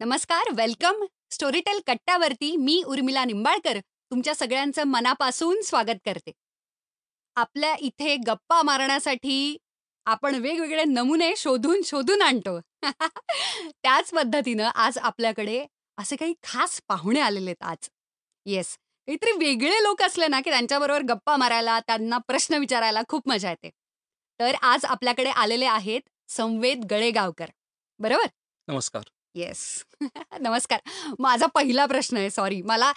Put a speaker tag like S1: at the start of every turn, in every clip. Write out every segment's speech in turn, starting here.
S1: नमस्कार welcome Storytel कट्ट्यावरती मी उर्मिला निंबाळकर तुमच्या सगळ्यांचं मनापासून स्वागत करते. आपल्या इथे गप्पा मारण्यासाठी आपण वेगवेगळे नमुने शोधून शोधून आणतो. त्याच पद्धतीनं आज आपल्याकडे असे काही खास पाहुणे आलेले आहेत आज. येस काहीतरी वेगळे लोक असले ना की त्यांच्याबरोबर गप्पा मारायला त्यांना प्रश्न विचारायला खूप मजा येते. तर आज आपल्याकडे आलेले आहेत संवेद गळेगावकर. बरोबर?
S2: नमस्कार.
S1: येस नमस्कार. माझा पहिला प्रश्न आहे सॉरी मला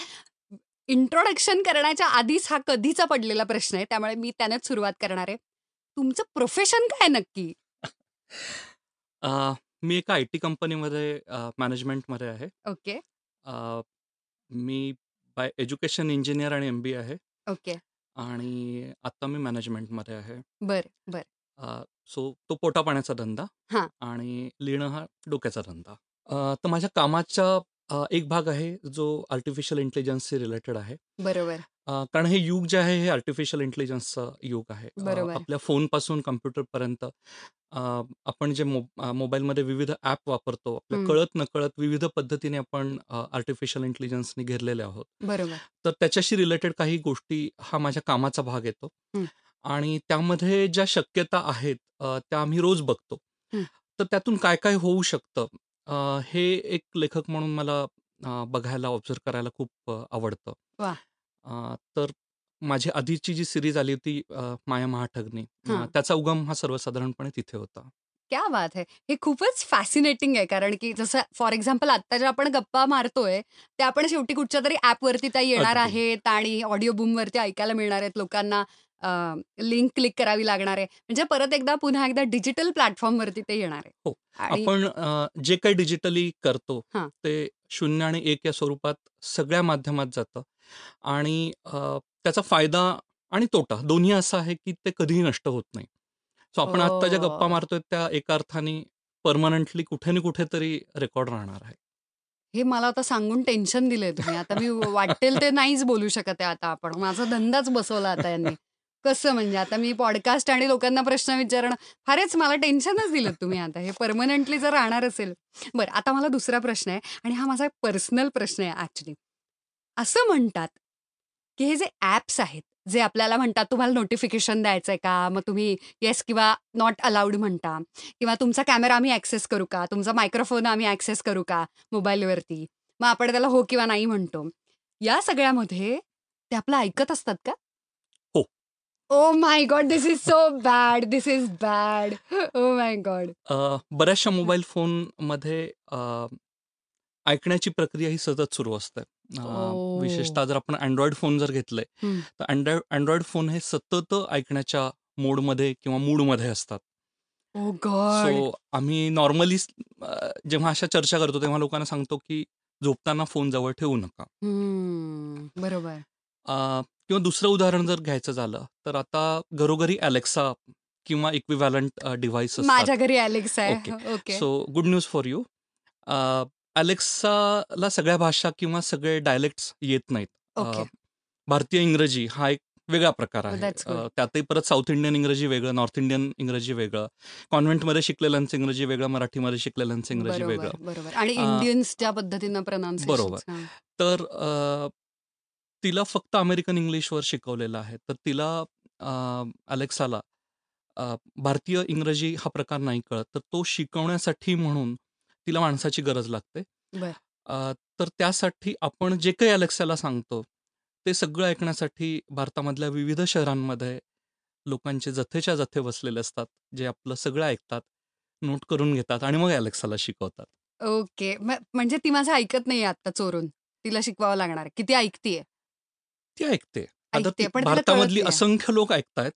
S1: इंट्रोडक्शन करण्याच्या आधीच हा कधीचा पडलेला प्रश्न आहे त्यामुळे मी त्यानेच सुरुवात करणार आहे. तुमचं प्रोफेशन काय नक्की?
S2: मी एका आय टी कंपनीमध्ये मॅनेजमेंटमध्ये आहे.
S1: ओके.
S2: मी बाय एज्युकेशन इंजिनियर आणि एम बी आहे.
S1: ओके.
S2: आणि आता मी मॅनेजमेंटमध्ये आहे.
S1: बर बर.
S2: सो तो पोटा पाण्याचा धंदा
S1: हां.
S2: आणि लिहिणं हा डोक्याचा धंदा. अ, तर माझ्या कामाचा अ, एक भाग आहे जो आर्टिफिशियल इंटेलिजन्सशी रिलेटेड आहे
S1: बरोबर
S2: अ, कारण हे युग जे आहे हे आर्टिफिशियल इंटेलिजन्सचं युग आहे अ,
S1: बरोबर.
S2: आपल्या फोनपासून कम्प्युटरपर्यंत अ, आपण जे अ, मोबाईलमध्ये विविध ॲप वापरतो आपल्या
S1: हं.
S2: कळत नकळत विविध पद्धतीने आपण आर्टिफिशियल इंटेलिजन्सने घेरलेले आहोत
S1: बरोबर
S2: तर त्याच्याशी रिलेटेड काही गोष्टी हा माझ्या कामाचा भाग येतो
S1: हं.
S2: आणि त्यामध्ये ज्या शक्यता आहेत अ, त्या आम्ही रोज बघतो
S1: हं.
S2: तर त्यातून काय काय होऊ शकतं अ, हे एक लेखक म्हणून मला अ, बघायला ऑब्झर्व करायला खूप अ, आवडतं. अ, तर माझी आधीची जी सिरीज आली होती अ, माया महाठगनी अ,
S1: हां.
S2: त्याचा उगम हा सर्वसाधारणपणे तिथे होता
S1: क्या बात आहे हे खूपच फॅसिनेटिंग आहे कारण की जसं फॉर एक्झाम्पल आता ज्या आपण गप्पा मारतोय ते आपण शेवटी कुठच्या तरी ॲपवरती त्या येणार
S2: अगदी.
S1: आहेत आणि ऑडिओ बूमवरती ऐकायला मिळणार आहेत लोकांना लिंक क्लिक करावी लागणार आहे. म्हणजे परत एकदा पुन्हा एकदा डिजिटल प्लॅटफॉर्मवरती ते येणार आहे.
S2: हो. आपण जे काही डिजिटली करतो
S1: हां.
S2: ते शून्य आणि एक या स्वरूपात सगळ्या माध्यमात जातं. आणि त्याचा फायदा आणि तोटा दोन्ही असा आहे की ते कधीही नष्ट होत नाही. सो आपण आत्ता ज्या गप्पा
S1: ओ.
S2: मारतोय त्या एका अर्थाने परमनंटली कुठे ना कुठेतरी रेकॉर्ड राहणार आहे.
S1: हे मला आता सांगून टेन्शन दिलंय तुम्ही. आता मी वाटेल ते नाहीच बोलू शकत आहे आता आपण. माझा धंदाच बसवला आता यांनी. कसं म्हणजे? आता मी पॉडकास्ट आणि लोकांना प्रश्न विचारणं फारच मला टेन्शनच दिलं तुम्ही आता. हे परमनंटली जर राहणार असेल. बरं आता मला दुसरा प्रश्न आहे आणि हा माझा पर्सनल प्रश्न आहे ॲक्च्युली असं म्हणतात की हे जे ॲप्स आहेत जे आपल्याला म्हणतात तुम्हाला नोटिफिकेशन द्यायचं आहे का? मग तुम्ही येस किंवा नॉट अलाउड म्हणता. किंवा तुमचा कॅमेरा आम्ही ॲक्सेस करू का? तुमचा मायक्रोफोन आम्ही ॲक्सेस करू का मोबाईलवरती मग आपण त्याला हो किंवा नाही म्हणतो. या सगळ्यामध्ये ते आपलं ऐकत असतात का? ओ my god this is so bad this is bad oh my god
S2: बऱ्याचशा मोबाईल फोनमध्ये अ, ऐकण्याची प्रक्रिया ही सतत सुरू असते.
S1: ओ.
S2: विशेषतः जर आपण अँड्रॉइड फोन जर घेतले. तर अँड्रॉइड फोन हे सतत ऐकण्याच्या मोडमध्ये किंवा मूडमध्ये असतात. सो आम्ही नॉर्मली जेव्हा अशा चर्चा करतो तेव्हा लोकांना सांगतो की झोपताना फोन जवळ ठेवू नका.
S1: बरोबर.
S2: किंवा दुसरं उदाहरण जर घ्यायचं झालं तर आता घरोघरी अलेक्सा किंवा इक्विव्हॅलंट डिव्हाइस
S1: माझ्या घरी अलेक्स आहे.
S2: Okay. So good news for you अलेक्साला सगळ्या भाषा किंवा सगळे डायलेक्ट्स येत नाहीत. भारतीय इंग्रजी हा एक वेगळा प्रकार आहे. त्यातही परत साऊथ इंडियन इंग्रजी वेगळं नॉर्थ इंडियन इंग्रजी वेगळं कॉन्व्हेंटमध्ये शिकलेल्यांचं इंग्रजी वेगळं मराठीमध्ये शिकलेल्यांचं इंग्रजी वेगळं.
S1: बरोबर. आणि इंडियन्स ज्या पद्धतीनं
S2: बरोबर. तर तिला फक्त अमेरिकन इंग्लिशवर शिकवलेलं आहे. तर तिला अलेक्साला भारतीय इंग्रजी हा प्रकार नाही कळत. तर तो शिकवण्यासाठी म्हणून तिला माणसाची गरज लागते. तर त्यासाठी आपण जे काही अलेक्साला सांगतो ते सगळं ऐकण्यासाठी भारतामधल्या विविध शहरांमध्ये लोकांचे जथेच्या जथे बसलेले असतात जे आपलं सगळं ऐकतात नोट करून घेतात आणि मग अलेक्साला शिकवतात.
S1: ओके. म्हणजे ती माझं ऐकत नाही आता चोरून. तिला शिकवावं लागणार. किती ऐकतीये.
S2: ती ऐकते. आता ती भारतामधली. असंख्य लोक ऐकतायत.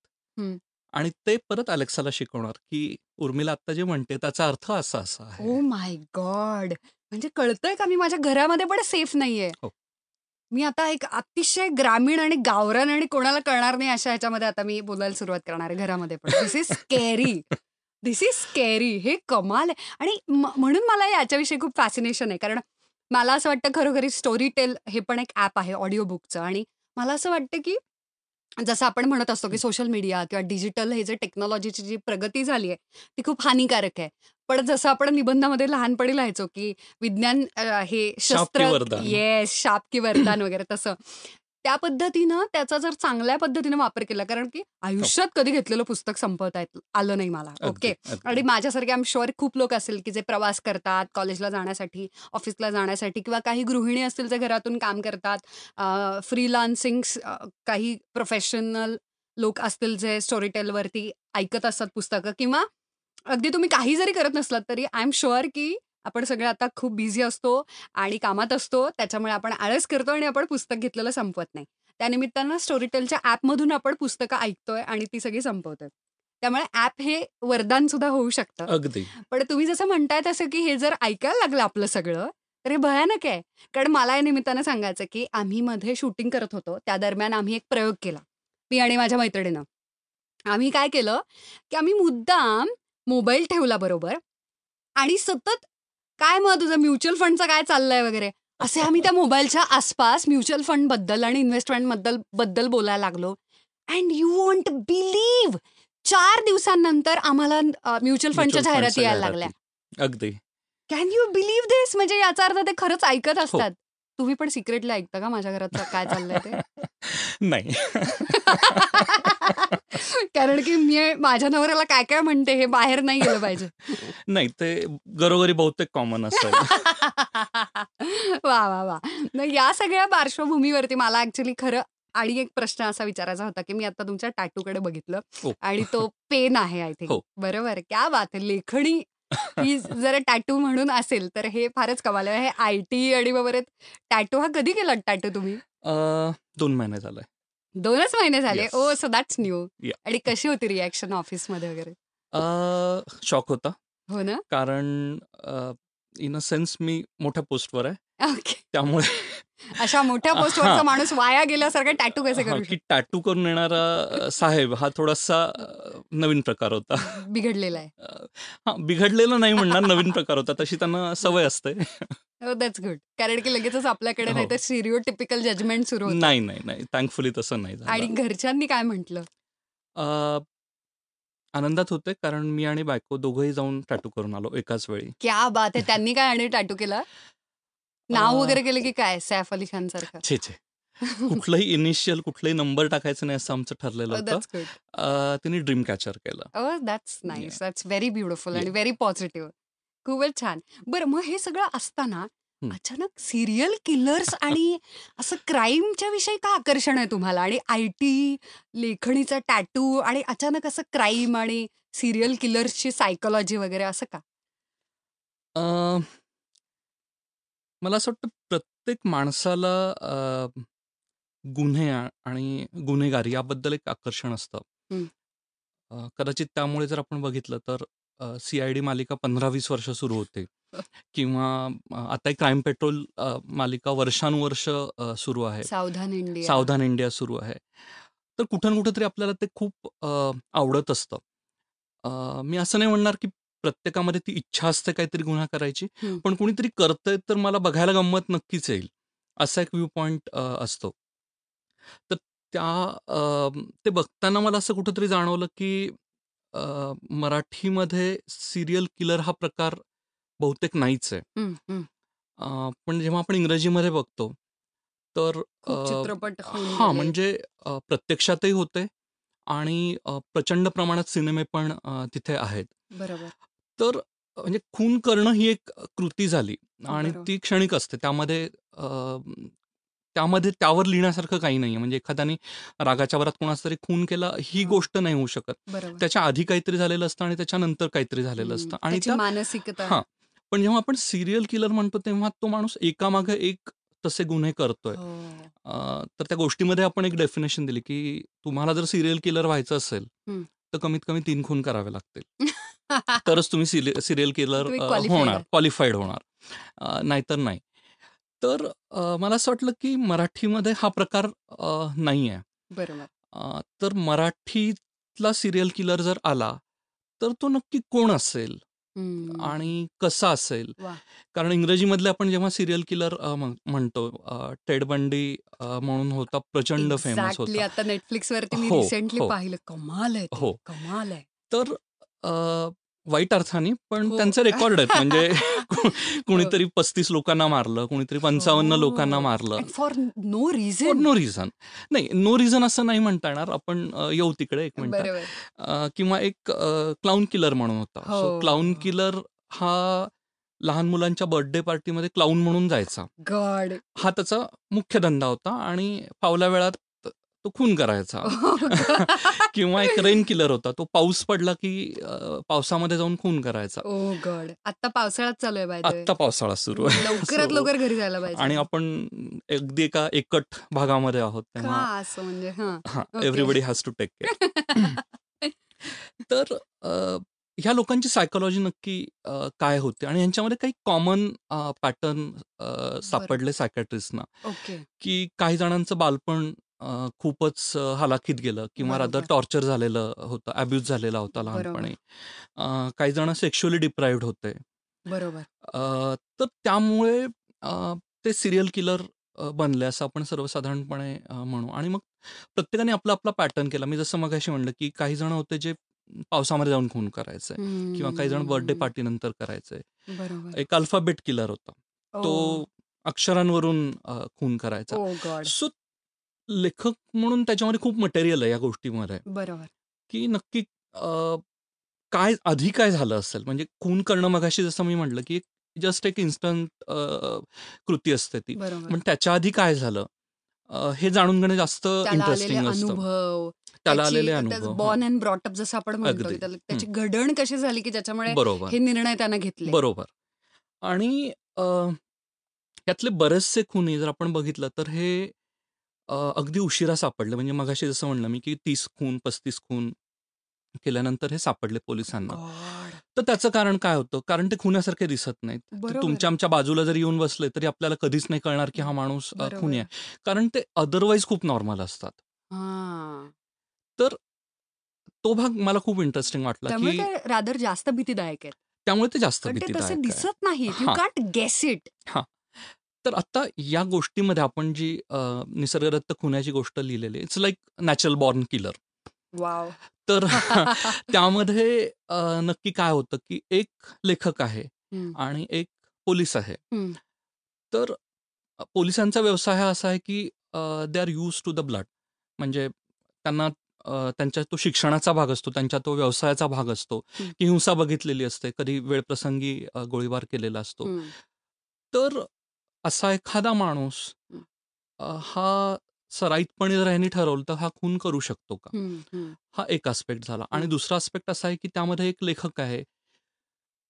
S2: आणि ते परत अलेक्साला शिकवणार की उर्मिला आता जे म्हणते त्याचा अर्थ असा असा
S1: ओ
S2: आहे
S1: माय गॉड म्हणजे कळतंय का मी माझ्या घरामध्ये पण सेफ नाहीये?
S2: हो.
S1: मी आता एक अतिशय ग्रामीण आणि गावरान आणि कोणाला कळणार नाही अशा ह्याच्यामध्ये आता मी बोलायला सुरुवात करणार आहे घरामध्ये पण. This is scary this is scary हे कमाल आहे. आणि म्हणून मला याच्याविषयी खूप फॅसिनेशन आहे. कारण मला असं वाटतं खरोखरी स्टोरी टेल हे पण एक ॲप आहे ऑडिओ बुकचं आणि मला असं वाटतं की जसं आपण म्हणत असतो की सोशल मीडिया किंवा डिजिटल हे जे टेक्नॉलॉजीची जी प्रगती झाली आहे ती खूप हानिकारक आहे. पण जसं आपण निबंधामध्ये लहानपणी लिहायचो की विज्ञान अ, हे शस्त्र. येस शाप की वरदान वगैरे तसं. त्या पद्धतीनं त्याचा जर चांगल्या पद्धतीने वापर केला कारण की आयुष्यात कधी घेतलेलं पुस्तक संपवता येत आलं नाही मला. ओके. आणि माझ्यासारखे आम शुअर खूप लोक असेल की जे प्रवास करतात कॉलेजला जाण्यासाठी ऑफिसला जाण्यासाठी किंवा काही गृहिणी असतील जे घरातून काम करतात फ्रीलान्सिंग काही प्रोफेशनल लोक असतील जे स्टोरी टेलवरती ऐकत असतात पुस्तकं किंवा अगदी तुम्ही काही जरी करत नसलात तरी आय एम शुअर की आपण सगळे आता खूप बिझी असतो आणि कामात असतो त्याच्यामुळे आपण आळस करतो आणि आपण पुस्तक घेतलेलं संपवत नाही. त्यानिमित्तानं स्टोरी टेलच्या ॲपमधून आपण पुस्तकं ऐकतोय आणि ती सगळी संपवतोय. त्यामुळे ॲप हे वरदान सुद्धा होऊ शकतं.
S2: अगदी.
S1: पण तुम्ही जसं म्हणताय तसं की हे जर ऐकायला लागलं आपलं सगळं तर हे भयानक आहे. कारण मला या निमित्तानं सांगायचं की आम्ही मध्ये शूटिंग करत होतो त्या दरम्यान आम्ही एक प्रयोग केला मी आणि माझ्या मैत्रिणीनं. आम्ही काय केलं की आम्ही मुद्दाम मोबाईल ठेवला बरोबर आणि सतत काय मग तुझं म्युच्युअल फंडचं काय चाललंय वगैरे? असे आम्ही त्या मोबाईलच्या आसपास म्युच्युअल फंडबद्दल आणि इन्व्हेस्टमेंटबद्दल बद्दल बोलायला लागलो. अँड यू वॉन्ट बिलीव्ह चार दिवसांनंतर आम्हाला म्युच्युअल फंडच्या जाहिराती यायला लागल्या.
S2: अगदी.
S1: कॅन यू बिलीव्ह दिस म्हणजे याचा अर्थ ते खरंच ऐकत असतात. तुम्ही पण सिक्रेटली ऐकता का माझ्या घरात? काय चाललंय ते?
S2: नाही.
S1: कारण की मी माझ्या नवऱ्याला काय काय म्हणते हे बाहेर नाही गेलं पाहिजे.
S2: नाही ते घरोघरी बहुतेक कॉमन असेल
S1: वा वा वा. नाही या सगळ्या पार्श्वभूमीवरती मला ऍक्च्युली खरं आणि एक प्रश्न असा विचारायचा होता की मी आता तुमच्या टॅटूकडे बघितलं
S2: हो.
S1: आणि तो पेन आहे आय थिंक
S2: हो.
S1: बरोबर? क्या बात लेखणी ही जर टॅटू म्हणून असेल तर हे फारच कमाल आहे. हे आय टी आणि वगैरे टॅटू हा कधी केला टॅटू तुम्ही?
S2: दोन महिने झालाय.
S1: दोनच महिने झाले. Oh so that's new. आणि कशी होती रिॲक्शन ऑफिसमध्ये वगैरे?
S2: शॉक होता.
S1: हो ना?
S2: कारण इन अ सेन्स मी मोठ्या पोस्टवर आहे. त्यामुळे
S1: अशा मोठ्या पोस्टवरचा
S2: हा.
S1: माणूस वाया गेल्यासारखं टॅटू कसे
S2: हा,
S1: करू
S2: की टॅटू करून येणारा साहेब हा थोडासा नवीन प्रकार होता.
S1: बिघडलेला आहे.
S2: हा बिघडलेला नाही म्हणणार नवीन प्रकार होता. तशी त्यांना सवय असते.
S1: हो दॅट्स गुड कारण की लगेचच आपल्याकडे
S2: हो.
S1: नाही तर सिरिओ टिपिकल जजमेंट सुरू
S2: नाही नाही नाही. थँकफुली तसं नाही
S1: आणि घरच्यांनी काय म्हटलं?
S2: आनंदात होते कारण मी आणि बायको दोघंही जाऊन टॅटू करून आलो एकाच वेळी.
S1: क्या बात आहे. त्यांनी काय आणि टॅटू केला? नाव वगैरे केलं की काय? सैफ अली खान सारखं?
S2: छे छे. कुठलंही इनिशियल कुठलाही नंबर टाकायचं नाही असं आमचं ठरलेलं होतं.
S1: गुड
S2: अ, तिने ड्रीम कॅचर केलं.
S1: That's nice that's very beautiful आणि. व्हेरी पॉझिटिव्ह खूपच छान. बरं मग हे सगळं असताना. अचानक सिरियल किलर्स आणि असं क्राईमच्या विषयी का आकर्षण आहे तुम्हाला? आणि आय टी लेखणीचा टॅटू आणि अचानक असं क्राईम आणि सिरियल किलर्सची सायकोलॉजी वगैरे असं का?
S2: मला असं वाटतं प्रत्येक माणसाला गुन्हे आणि गुन्हेगार याबद्दल एक आकर्षण असतं. कदाचित त्यामुळे जर आपण बघितलं तर सी आय डी मालिका पंधरा वीस वर्ष सुरू होते. किंवा आता क्राईम पेट्रोल मालिका वर्षानुवर्ष सुरू आहे.
S1: सावधान इंडिया.
S2: सावधान इंडिया सुरू आहे. तर कुठं ना कुठं तरी आपल्याला ते खूप आवडत असतं. मी असं नाही म्हणणार की प्रत्येकामध्ये ती इच्छा असते काहीतरी गुन्हा करायची. पण कुणीतरी करतंय तर मला बघायला गंमत नक्कीच येईल. असा एक व्ह्यू पॉईंट असतो. तर त्या ते बघताना मला असं कुठंतरी जाणवलं की मराठीमध्ये सिरियल किलर हा प्रकार बहुतेक नाहीच आहे. पण जेव्हा आपण इंग्रजीमध्ये बघतो तर
S1: चित्रपट
S2: हां. म्हणजे प्रत्यक्षातही होते आणि प्रचंड प्रमाणात सिनेमे पण तिथे आहेत.
S1: बरोबर.
S2: तर म्हणजे खून करणं ही एक कृती झाली आणि
S1: बरोबर.
S2: ती क्षणिक असते त्यामध्ये अ, त्यामध्ये त्यावर लिहिण्यासारखं काही नाही म्हणजे एखाद्याने रागाच्या वरात कोणाचा तरी खून केला ही
S1: हां.
S2: गोष्ट नाही होऊ शकत
S1: बरोबर
S2: त्याच्या आधी काहीतरी झालेलं असतं आणि त्याच्यानंतर काहीतरी झालेलं
S1: हं.
S2: असतं आणि
S1: त्याची
S2: त्या
S1: मानसिकता
S2: हां पण जेव्हा आपण सिरियल किलर म्हणतो तेव्हा तो माणूस एकामागे एक तसे गुन्हे करतोय
S1: हो.
S2: अ, तर त्या गोष्टीमध्ये आपण एक डेफिनेशन दिली की तुम्हाला जर सिरियल किलर व्हायचं असेल
S1: हं.
S2: तर कमीत कमी तीन खून करावे लागतील तरच तुम्ही सिरियल किलर होणार. क्वालिफाईड होणार. नाहीतर नाही. तर मला असं वाटलं की मराठीमध्ये हा प्रकार नाही आहे
S1: बरोबर.
S2: तर मराठीतला सिरियल किलर जर आला तर तो नक्की कोण असेल. आणि कसा असेल. कारण इंग्रजीमधले आपण जेव्हा सिरियल किलर म्हणतो टेड बंडी म्हणून होता प्रचंड फेमस होता.
S1: आता नेटफ्लिक्स वरती मी रिसेंटली. पाहिलं. कमाल आहे
S2: हो.
S1: कमाल आहे.
S2: तर वाईट अर्थाने पण
S1: हो.
S2: त्यांचे रेकॉर्ड आहेत. म्हणजे कोणीतरी पस्तीस लोकांना मारलं कोणीतरी पंचावन्न
S1: हो.
S2: लोकांना मारलं.
S1: For no
S2: for
S1: reason
S2: no reason नाही नो रिझन असं नाही म्हणता येणार. आपण येऊ तिकडे एक मिनिट. किंवा एक क्लाउन किलर म्हणून होता. सो. क्लाउन किलर हा लहान मुलांच्या बर्थडे पार्टीमध्ये क्लाउन म्हणून जायचा.
S1: गॉड
S2: हा त्याचा मुख्य धंदा होता आणि फावल्या वेळात तो खून करायचा. किंवा एक रेन किलर होता. तो पाऊस पडला की पावसामध्ये जाऊन खून करायचा.
S1: Oh god. आता पावसाळ्यात चालू आहे
S2: आत्ता पावसाळा सुरू आहे.
S1: लवकरात लवकर घरी जायला पाहिजे.
S2: आणि आपण अगदी एका एकट भागामध्ये आहोत तेव्हा
S1: असं म्हणजे हा.
S2: हा. Everybody has to take care तर ह्या लोकांची सायकोलॉजी नक्की काय होते? आणि यांच्यामध्ये काही कॉमन पॅटर्न सापडले सायकॅट्रिस्टना
S1: ओके.
S2: की काही जणांचं बालपण खूपच हालाखीत गेलं किंवा रादर. टॉर्चर झालेलं होतं अब्यूज झालेला होता. लहानपणी. काही जण सेक्शुअली डिप्राईव्ड होते.
S1: बरोबर.
S2: तर त्यामुळे ते सिरियल किलर बनले असं आपण सर्वसाधारणपणे म्हणू. आणि मग प्रत्येकाने आपला आपला पॅटर्न केला. मी जसं मगाशी म्हणलं की काही जण होते जे पावसामध्ये जाऊन खून करायचे किंवा काही जण बर्थडे पार्टी नंतर करायचे.
S1: बरोबर.
S2: एक अल्फाबेट किलर होता. तो अक्षरांवरून खून करायचा. सो लेखक म्हणून त्याच्यामध्ये खूप मटेरियल आहे या गोष्टीमध्ये.
S1: बरोबर.
S2: की नक्की काय आधी काय झालं असेल? म्हणजे खून करणं मगाशी जसं मी म्हटलं की जस्ट एक इन्स्टंट कृती असते ती. पण त्याच्या आधी काय झालं? हे जाणून घेणं जास्त इंटरेस्टिंग असतं.
S1: अनुभव
S2: त्याला आलेले अनुभव
S1: बॉर्न अँड ब्रॉटअप जसं आपण म्हणतो त्याची घडण कशी झाली की ज्याच्यामुळे
S2: हां, बरोबर.
S1: हे निर्णय त्यानं घेतले?
S2: बरोबर. आणि अ, यातले बरेचसे खुनी जर आपण बघितलं तर हे अ, अगदी उशिरा सापडले. म्हणजे मगाशी जसं म्हणलं मी की तीस खून पस्तीस खून केल्यानंतर हे सापडले पोलिसांना. तर त्याचं कारण काय होतं? कारण ते खुन्यासारखे दिसत नाहीत. ते
S1: बरोबर.
S2: तुमच्या आमच्या बाजूला जरी येऊन बसले तरी आपल्याला कधीच नाही कळणार की हा माणूस अ,
S1: बरोबर.
S2: खुनी आहे. कारण ते अदरवाईज खूप नॉर्मल असतात.
S1: हां.
S2: तर तो भाग मला खूप इंटरेस्टिंग वाटला
S1: त्यामुळे
S2: की
S1: ते रादर जास्त भीतीदायक आहेत.
S2: त्यामुळे ते जास्त
S1: कारण ते तसे
S2: भीतीदायक आहे.
S1: दिसत नाहीत. यू
S2: हां.
S1: कांट गेस इट
S2: तर आता या गोष्टीमध्ये आपण जी निसर्गदत्त खुन्याची गोष्ट लिहिलेली it's like natural born killer
S1: wow
S2: तर त्यामध्ये नक्की काय होतं की एक लेखक आहे. आणि एक पोलीस आहे. तर पोलिसांचा व्यवसाय हा असा आहे की they are used to the blood म्हणजे त्यांना त्यांच्या तो शिक्षणाचा भाग असतो त्यांच्या तो व्यवसायाचा भाग असतो. की हिंसा बघितलेली असते कधी वेळप्रसंगी गोळीबार केलेला असतो. तर असा एखादा माणूस
S1: हं.
S2: अ, हा सराईतपणे जर ह्यांनी ठरवलं तर हा खून करू शकतो का
S1: हम्म. हम्म.
S2: हा एक आस्पेक्ट झाला आणि
S1: हं.
S2: दुसरा आस्पेक्ट असा आहे की त्यामध्ये एक लेखक आहे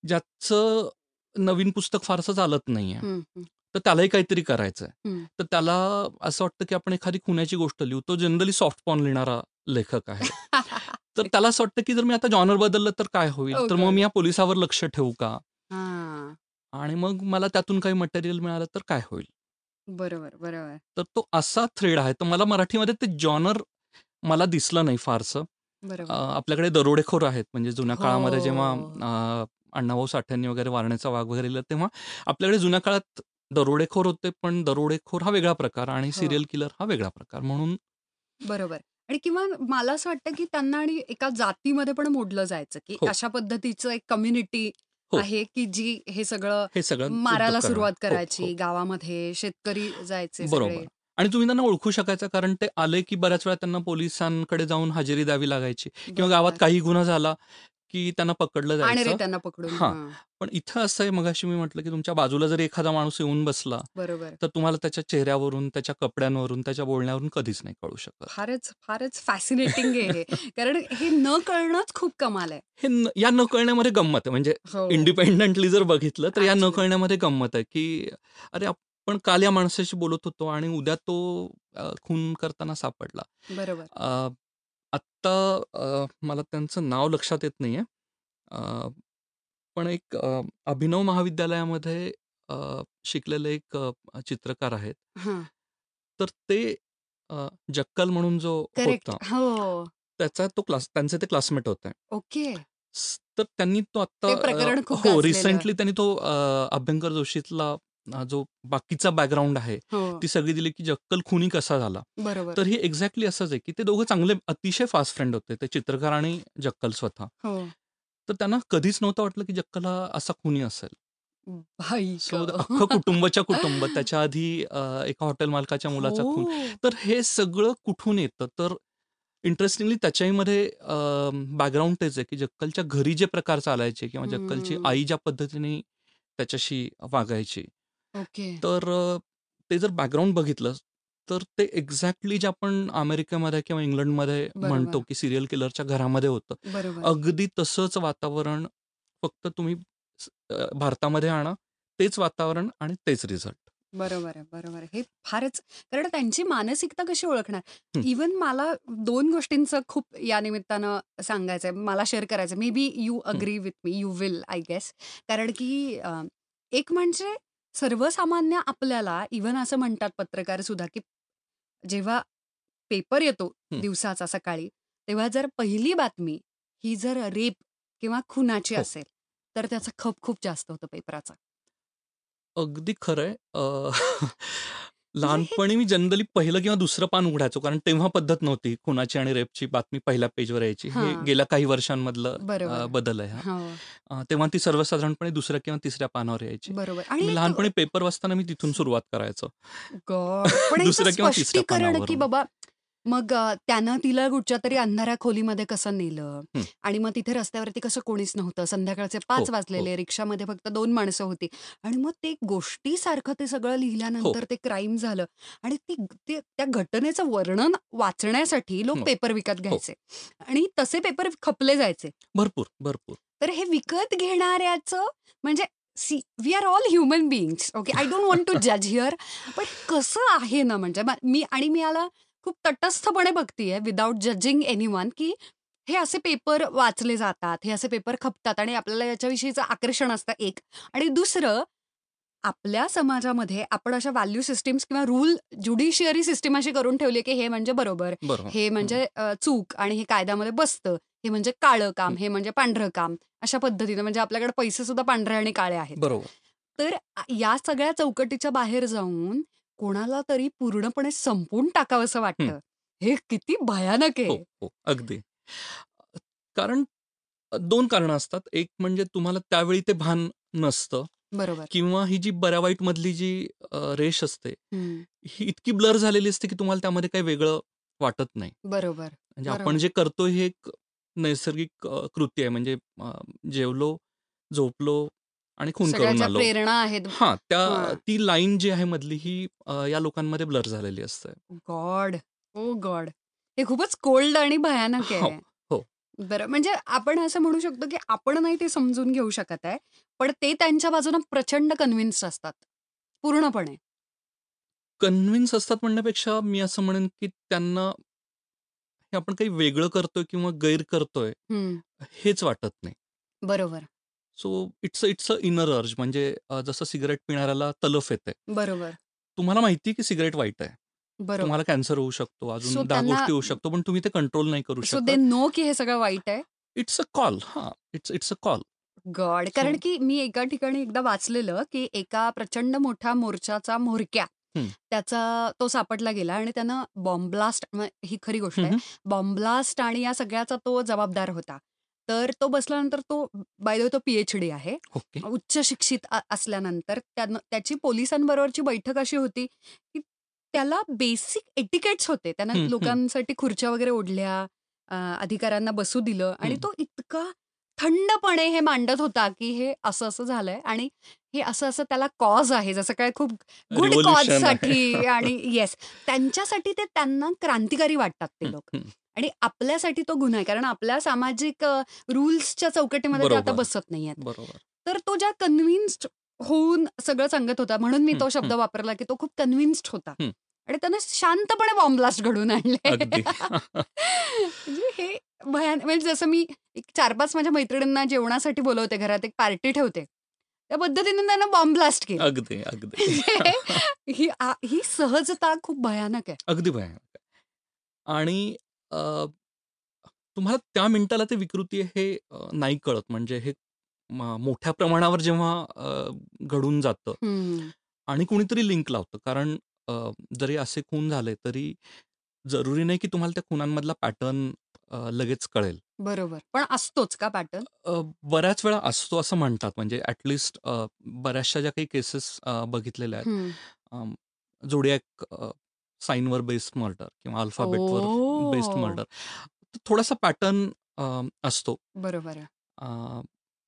S2: ज्याचं नवीन पुस्तक फारसं चालत नाहीये
S1: हम्म. हम्म.
S2: तर त्यालाही काहीतरी करायचं आहे
S1: हम्म.
S2: तर त्याला असं वाटतं की आपण एखादी खुन्याची गोष्ट लिहू तो जनरली सॉफ्ट पॉन लिहिणारा लेखक आहे तर त्याला असं वाटतं की जर मी आता जॉनर बदललं तर काय होईल
S1: Oh
S2: तर मग. मी या पोलिसावर लक्ष ठेवू का
S1: हां.
S2: आणि मग मला त्यातून काही मटेरियल मिळालं तर काय होईल
S1: बरोबर बरोबर
S2: तर तो असा थ्रेड आहे तर मला मराठीमध्ये ते जॉनर मला दिसलं नाही फारसं अ, आपल्याकडे दरोडेखोर आहेत म्हणजे जुन्या काळामध्ये जेव्हा
S1: हो.
S2: अ, अण्णाभाऊ साठ्यांनी वगैरे वारण्याचा वाघ वगैरे लिहिलं तेव्हा आपल्याकडे जुन्या काळात दरोडेखोर होते पण दरोडेखोर हा वेगळा प्रकार आणि
S1: हो.
S2: सिरियल किलर हा वेगळा प्रकार म्हणून
S1: बरोबर आणि किंवा मला असं वाटतं की त्यांना आणि एका जातीमध्ये पण मोडलं जायचं की
S2: हो.
S1: अशा पद्धतीचं एक कम्युनिटी
S2: हो.
S1: आहे की जी हे सगळं
S2: हे सगळं
S1: मारायला. सुरुवात
S2: हो,
S1: करायची
S2: हो.
S1: गावामध्ये शेतकरी जायचे
S2: बरोबर आणि तुम्ही त्यांना ओळखू शकायचं कारण ते आले की बऱ्याच वेळा त्यांना पोलिसांकडे जाऊन हजेरी द्यावी लागायची किंवा गावात. काही गुन्हा झाला की त्यांना पकडलं जायचं.
S1: त्यांना पकडून
S2: हां.
S1: हां.
S2: पण इथं असं आहे मगाशी मी म्हटलं की तुमच्या बाजूला जरी एखादा माणूस येऊन बसला
S1: बरोबर.
S2: तर तुम्हाला त्याच्या चेहऱ्यावरून त्याच्या कपड्यांवरून त्याच्या बोलण्यावरून कधीच नाही कळू शकत.
S1: फारच फारच फॅसिनेटिंग आहे हे. कारण हे न कळणंच खूप कमाल आहे.
S2: हे या न कळण्यामध्ये गंमत आहे. म्हणजे
S1: हो.
S2: इंडिपेंडंटली जर बघितलं तर या न. कळण्यामध्ये गंमत आहे की अरे आपण काल या माणसाशी बोलत होतो आणि उद्या तो खून करताना सापडला.
S1: बरोबर.
S2: आत्ता अ, मला त्यांचं नाव लक्षात येत नाहीये. अ, पण एक अ, अभिनव महाविद्यालयामध्ये अ, शिकलेले एक अ, चित्रकार आहेत.
S1: हां.
S2: तर ते अ, जक्कल म्हणून जो
S1: करेक्ट.
S2: होता
S1: हो.
S2: त्याचा तो क्लास त्यांचे ते क्लासमेट होते.
S1: ओके.
S2: स- तर त्यांनी तो आता
S1: ते प्रकरण
S2: अ,
S1: खूप
S2: हो
S1: गाजलेलं.
S2: रिसेंटली त्यांनी तो अ, अभ्यंकर जोशीतला जो बाकीचा बॅकग्राऊंड आहे
S1: हो.
S2: ती सगळी दिली की जक्कल खुनी कसा झाला?
S1: बरोबर.
S2: तर हे एक्झॅक्टली असंच आहे की ते दोघं चांगले अतिशय फास्ट फ्रेंड होते. ते चित्रकार आणि जक्कल स्वतः.
S1: हो.
S2: तर त्यांना कधीच नव्हतं वाटलं की जक्कल हा असा खुनी असेल. अख्खं कुटुंबाच्या कुटुंब त्याच्या आधी एका हॉटेल मालकाच्या मुलाचा खून.
S1: हो.
S2: तर हे सगळं कुठून येतं? तर इंटरेस्टिंगली त्याच्याहीमध्ये बॅकग्राऊंड तेच आहे की जक्कलच्या घरी जे प्रकार चालायचे किंवा जक्कलची. आई ज्या पद्धतीने त्याच्याशी वागायची
S1: ओके.
S2: तर अ, ते जर बॅकग्राऊंड बघितलं तर ते एक्झॅक्टली जे आपण अमेरिकेमध्ये किंवा इंग्लंडमध्ये
S1: बरोबर.
S2: म्हणतो की सिरियल किलरच्या घरामध्ये होतं.
S1: बरोबर.
S2: अगदी तसंच वातावरण फक्त तुम्ही स- अ, भारतामध्ये आणा तेच वातावरण आणि तेच रिझल्ट
S1: बरोबर आहे बरोबर आहे. हे फारच कारण त्यांची मानसिकता कशी ओळखणार?
S2: हं.
S1: इवन मला दोन गोष्टींचं खूप या निमित्तानं सांगायचं आहे मला शेअर करायचं maybe you agree with me you will I guess कारण की अं, एक म्हणजे सर्वसामान्य आपल्याला इवन असं म्हणतात पत्रकार सुद्धा की जेव्हा पेपर येतो. दिवसाचा सकाळी तेव्हा जर पहिली बातमी ही जर रेप किंवा खुनाची
S2: हो.
S1: असेल तर त्याचा खप खूप जास्त होतो पेपराचा
S2: अगदी खरंय लहानपणी मी जनरली पहिलं किंवा दुसरं पान उघडायचो कारण तेव्हा पद्धत नव्हती खुनाची आणि रेपची बातमी पहिल्या पेजवर यायची. हे. गेल्या काही वर्षांमधलं. बदल आहे हा. तेव्हा ती सर्वसाधारणपणे दुसऱ्या किंवा तिसऱ्या पानावर यायची.
S1: बरोबर.
S2: लहानपणी पेपर वाचताना मी तिथून सुरुवात करायचो. दुसऱ्या किंवा तिसऱ्या
S1: मग अ, त्यानं तिला कुठच्या तरी अंधाऱ्या खोलीमध्ये कसं नेलं?
S2: हं.
S1: आणि मग तिथे रस्त्यावरती कसं कोणीच नव्हतं? संध्याकाळचे पाच
S2: हो,
S1: वाजलेले रिक्षामध्ये फक्त दोन माणसं होती. आणि मग ते गोष्टीसारखं ते सगळं लिहिल्यानंतर
S2: हो.
S1: ते क्राईम झालं. आणि ती ते त्या घटनेचं वर्णन वाचण्यासाठी लोक
S2: हो.
S1: पेपर विकत घ्यायचे. आणि तसे पेपर खपले जायचे.
S2: भरपूर भरपूर.
S1: तर हे विकत घेणाऱ्याचं म्हणजे see we are all human beings okay? I don't want to जज हिअर. पण कसं आहे ना म्हणजे मा- मी आणि मी याला खूप तटस्थपणे बघतीये विदाऊट जजिंग एनी वन की हे असे पेपर वाचले जातात हे असे पेपर खपतात आणि आपल्याला याच्याविषयीचं आकर्षण असतं एक. आणि दुसरं आपल्या समाजामध्ये आपण अशा व्हॅल्यू सिस्टीम्स किंवा रूल ज्युडिशियरी सिस्टीम अशी करून ठेवली की हे म्हणजे बरोबर. हे म्हणजे चूक आणि हे कायद्यामध्ये बसतं. हे म्हणजे काळं काम हे म्हणजे पांढरं काम. अशा पद्धतीने म्हणजे आपल्याकडे पैसे सुद्धा पांढरे आणि काळे आहेत.
S2: बरोबर.
S1: तर या सगळ्या चौकटीच्या बाहेर जाऊन कोणाला तरी पूर्णपणे संपवून टाकावं असं वाटतं. हे किती भयानक
S2: हो
S1: आहे.
S2: हो अगदी. कारण दोन कारणं असतात. एक म्हणजे तुम्हाला त्यावेळी ते भान नसतं
S1: बरोबर.
S2: किंवा ही जी बऱ्या वाईट मधली जी रेष असते ही. इतकी ब्लर झालेली असते की तुम्हाला त्यामध्ये काही वेगळं वाटत नाही.
S1: बरोबर
S2: म्हणजे. आपण जे करतोय हे एक नैसर्गिक कृती आहे. म्हणजे जेवलो झोपलो आणि खून करून आलो.
S1: प्रेरणा आहेत.
S2: हा त्या. ती लाईन जी आहे मधली ही या लोकांमध्ये ब्लर झालेली असते.
S1: गॉड. Oh god. हे खूपच कोल्ड आणि भयानक
S2: हो,
S1: आहे.
S2: हो.
S1: बरं म्हणजे आपण असं म्हणू शकतो की आपण नाही ते समजून घेऊ शकत आहे पण ते त्यांच्या बाजूने प्रचंड कन्व्हिन्स्ड असतात. पूर्णपणे.
S2: कन्व्हिन्स असतात म्हणण्यापेक्षा मी असं म्हणेन की त्यांना हे आपण काही वेगळं करतोय किंवा गैर करतोय हेच वाटत नाही.
S1: बरोबर.
S2: So it's it's a inner urge. म्हणजे जसं सिगरेट पिणाऱ्याला तलफ येते
S1: बरोबर.
S2: तुम्हाला माहिती की सिगरेट वाईट आहे.
S1: बरोबर.
S2: तुम्हाला कॅन्सर होऊ शकतो अजून दहा गोष्टी होऊ शकतो पण तुम्ही ते कंट्रोल नाही करू
S1: सो दे
S2: शकत
S1: नो की हे सगळं वाईट आहे?
S2: इट्स अ कॉल हा. It's it's a call.
S1: God. कारण की मी एका ठिकाणी एकदा वाचलेलं की एका प्रचंड मोठ्या मोर्चाचा म्होरक्या
S2: हं.
S1: त्याचा तो सापडला गेला आणि त्यानं बॉम्ब ब्लास्ट ही खरी गोष्ट आहे. बॉम्ब ब्लास्ट आणि या सगळ्याचा तो जबाबदार होता. तर तो बसल्यानंतर तो बाय तो पीएच डी आहे
S2: ओके
S1: उच्च शिक्षित असल्यानंतर त्याची पोलिसांबरोबरची बैठक अशी होती की त्याला बेसिक एटिकेट्स होते त्यानं. लोकांसाठी खुर्च्या वगैरे ओढल्या अधिकाऱ्यांना बसू दिलं आणि. तो इतका थंडपणे हे मांडत होता की हे असं असं झालंय आणि हे असं असं त्याला कॉज आहे जसं काय खूप गुड कॉज. साठी आणि येस त्यांच्यासाठी ते त्यांना क्रांतिकारी वाटतात ते लोक. आणि आपल्यासाठी तो गुन्हा आहे कारण आपल्या सामाजिक रूल्सच्या चौकटीमध्ये ते आता. बसत नाहीयेत
S2: बरोबर
S1: तर तो ज्या कन्व्हिन्स्ड होऊन सगळं सांगत होता म्हणून मी तो शब्द. वापरला की तो खूप कन्व्हिन्स्ड होता. आणि त्यानं शांतपणे बॉम्ब ब्लास्ट घडून आणले. म्हणजे हे भयान म्हणजे जसं मी एक चार पाच माझ्या मैत्रिणींना जेवणासाठी बोलवते घरात एक पार्टी ठेवते त्या पद्धतीने त्यानं बॉम्ब ब्लास्ट केलं
S2: अगदी अगदी
S1: ही आ- ही सहजता खूप भयानक आहे
S2: अगदी भयानक. आणि तुम्हाला त्या मिनिटाला ते विकृती आहे हे नाही कळत म्हणजे हे मोठ्या प्रमाणावर जेव्हा घडून जातं. आणि कुणीतरी लिंक लावतं कारण जरी असे खून झाले तरी जरुरी नाही की तुम्हाला त्या खुनांमधला पॅटर्न लगेच कळेल.
S1: बरोबर. पण असतोच का पॅटर्न?
S2: बऱ्याच वेळा असतो असं म्हणतात. म्हणजे ॲट लीस्ट अ, बऱ्याचशा ज्या काही केसेस बघितलेल्या आहेत.
S1: हं.
S2: साइनवर बेस्ड मर्डर किंवा अल्फाबेटवर बेस्ड
S1: ओह!
S2: मर्डर. थोडासा पॅटर्न असतो.
S1: बरोबर आहे.
S2: अ,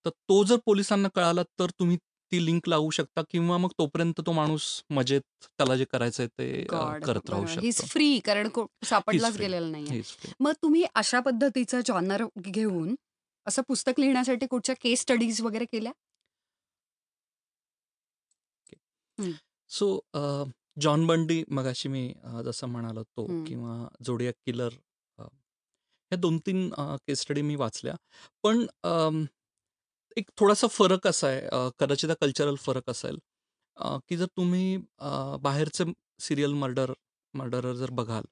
S2: तर तो जर पोलिसांना कळाला तर तुम्ही ती लिंक लावू शकता किंवा मग तोपर्यंत तो माणूस मजेत त्याला जे करायचंय ते अ,
S1: गॉड!
S2: करत राहू.
S1: ही
S2: शकतो.
S1: फ्री कारण को सापडलाच. गेलेला नाहीये.
S2: ही फ्री.
S1: मग तुम्ही अशा पद्धतीचं जॉनर घेऊन असं पुस्तक लिहिण्यासाठी कुठच्या केस स्टडीज वगैरे केल्या?
S2: सो जॉन बंडी मगाशी मी अ, जसं म्हणालो तो. किंवा झोडियाक किलर अ, ह्या 2-3 अ, केस स्टडी मी वाचल्या. पण एक थोडासा फरक असा आहे अ, कदाचित हा कल्चरल फरक असेल अ, की जर तुम्ही अ, बाहेरचे सीरियल मर्डर मर्डरर जर बघाल.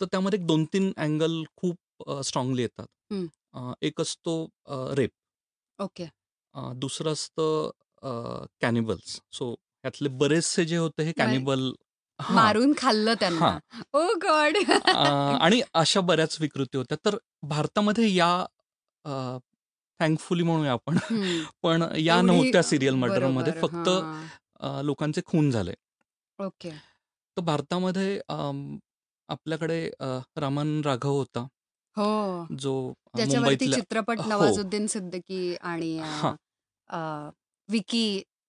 S2: तर त्यामध्ये एक 2-3 अँगल खूप स्ट्राँगली येतात. अ, एक असतो रेप.
S1: ओके.
S2: दुसरं असतं कॅनिबल्स. सो ह्यातले बरेचसे जे होते हे कॅनिबल.
S1: मारून खाल्लं त्यांना.
S2: हां.
S1: Oh god!
S2: आणि अशा बऱ्याच विकृती होत्या. तर भारतामध्ये या थँकफुली म्हणूया आपण. पण या नव्हत्या सीरियल मर्डरमध्ये
S1: बरोबर.
S2: फक्त लोकांचे खून झाले.
S1: ओके.
S2: तर भारतामध्ये आपल्याकडे अ, रमण राघव होता.
S1: हो.
S2: जो मुंबईतल्या
S1: चित्रपट
S2: हो.
S1: नवाजुद्दीन सिद्दीकी आणि विकी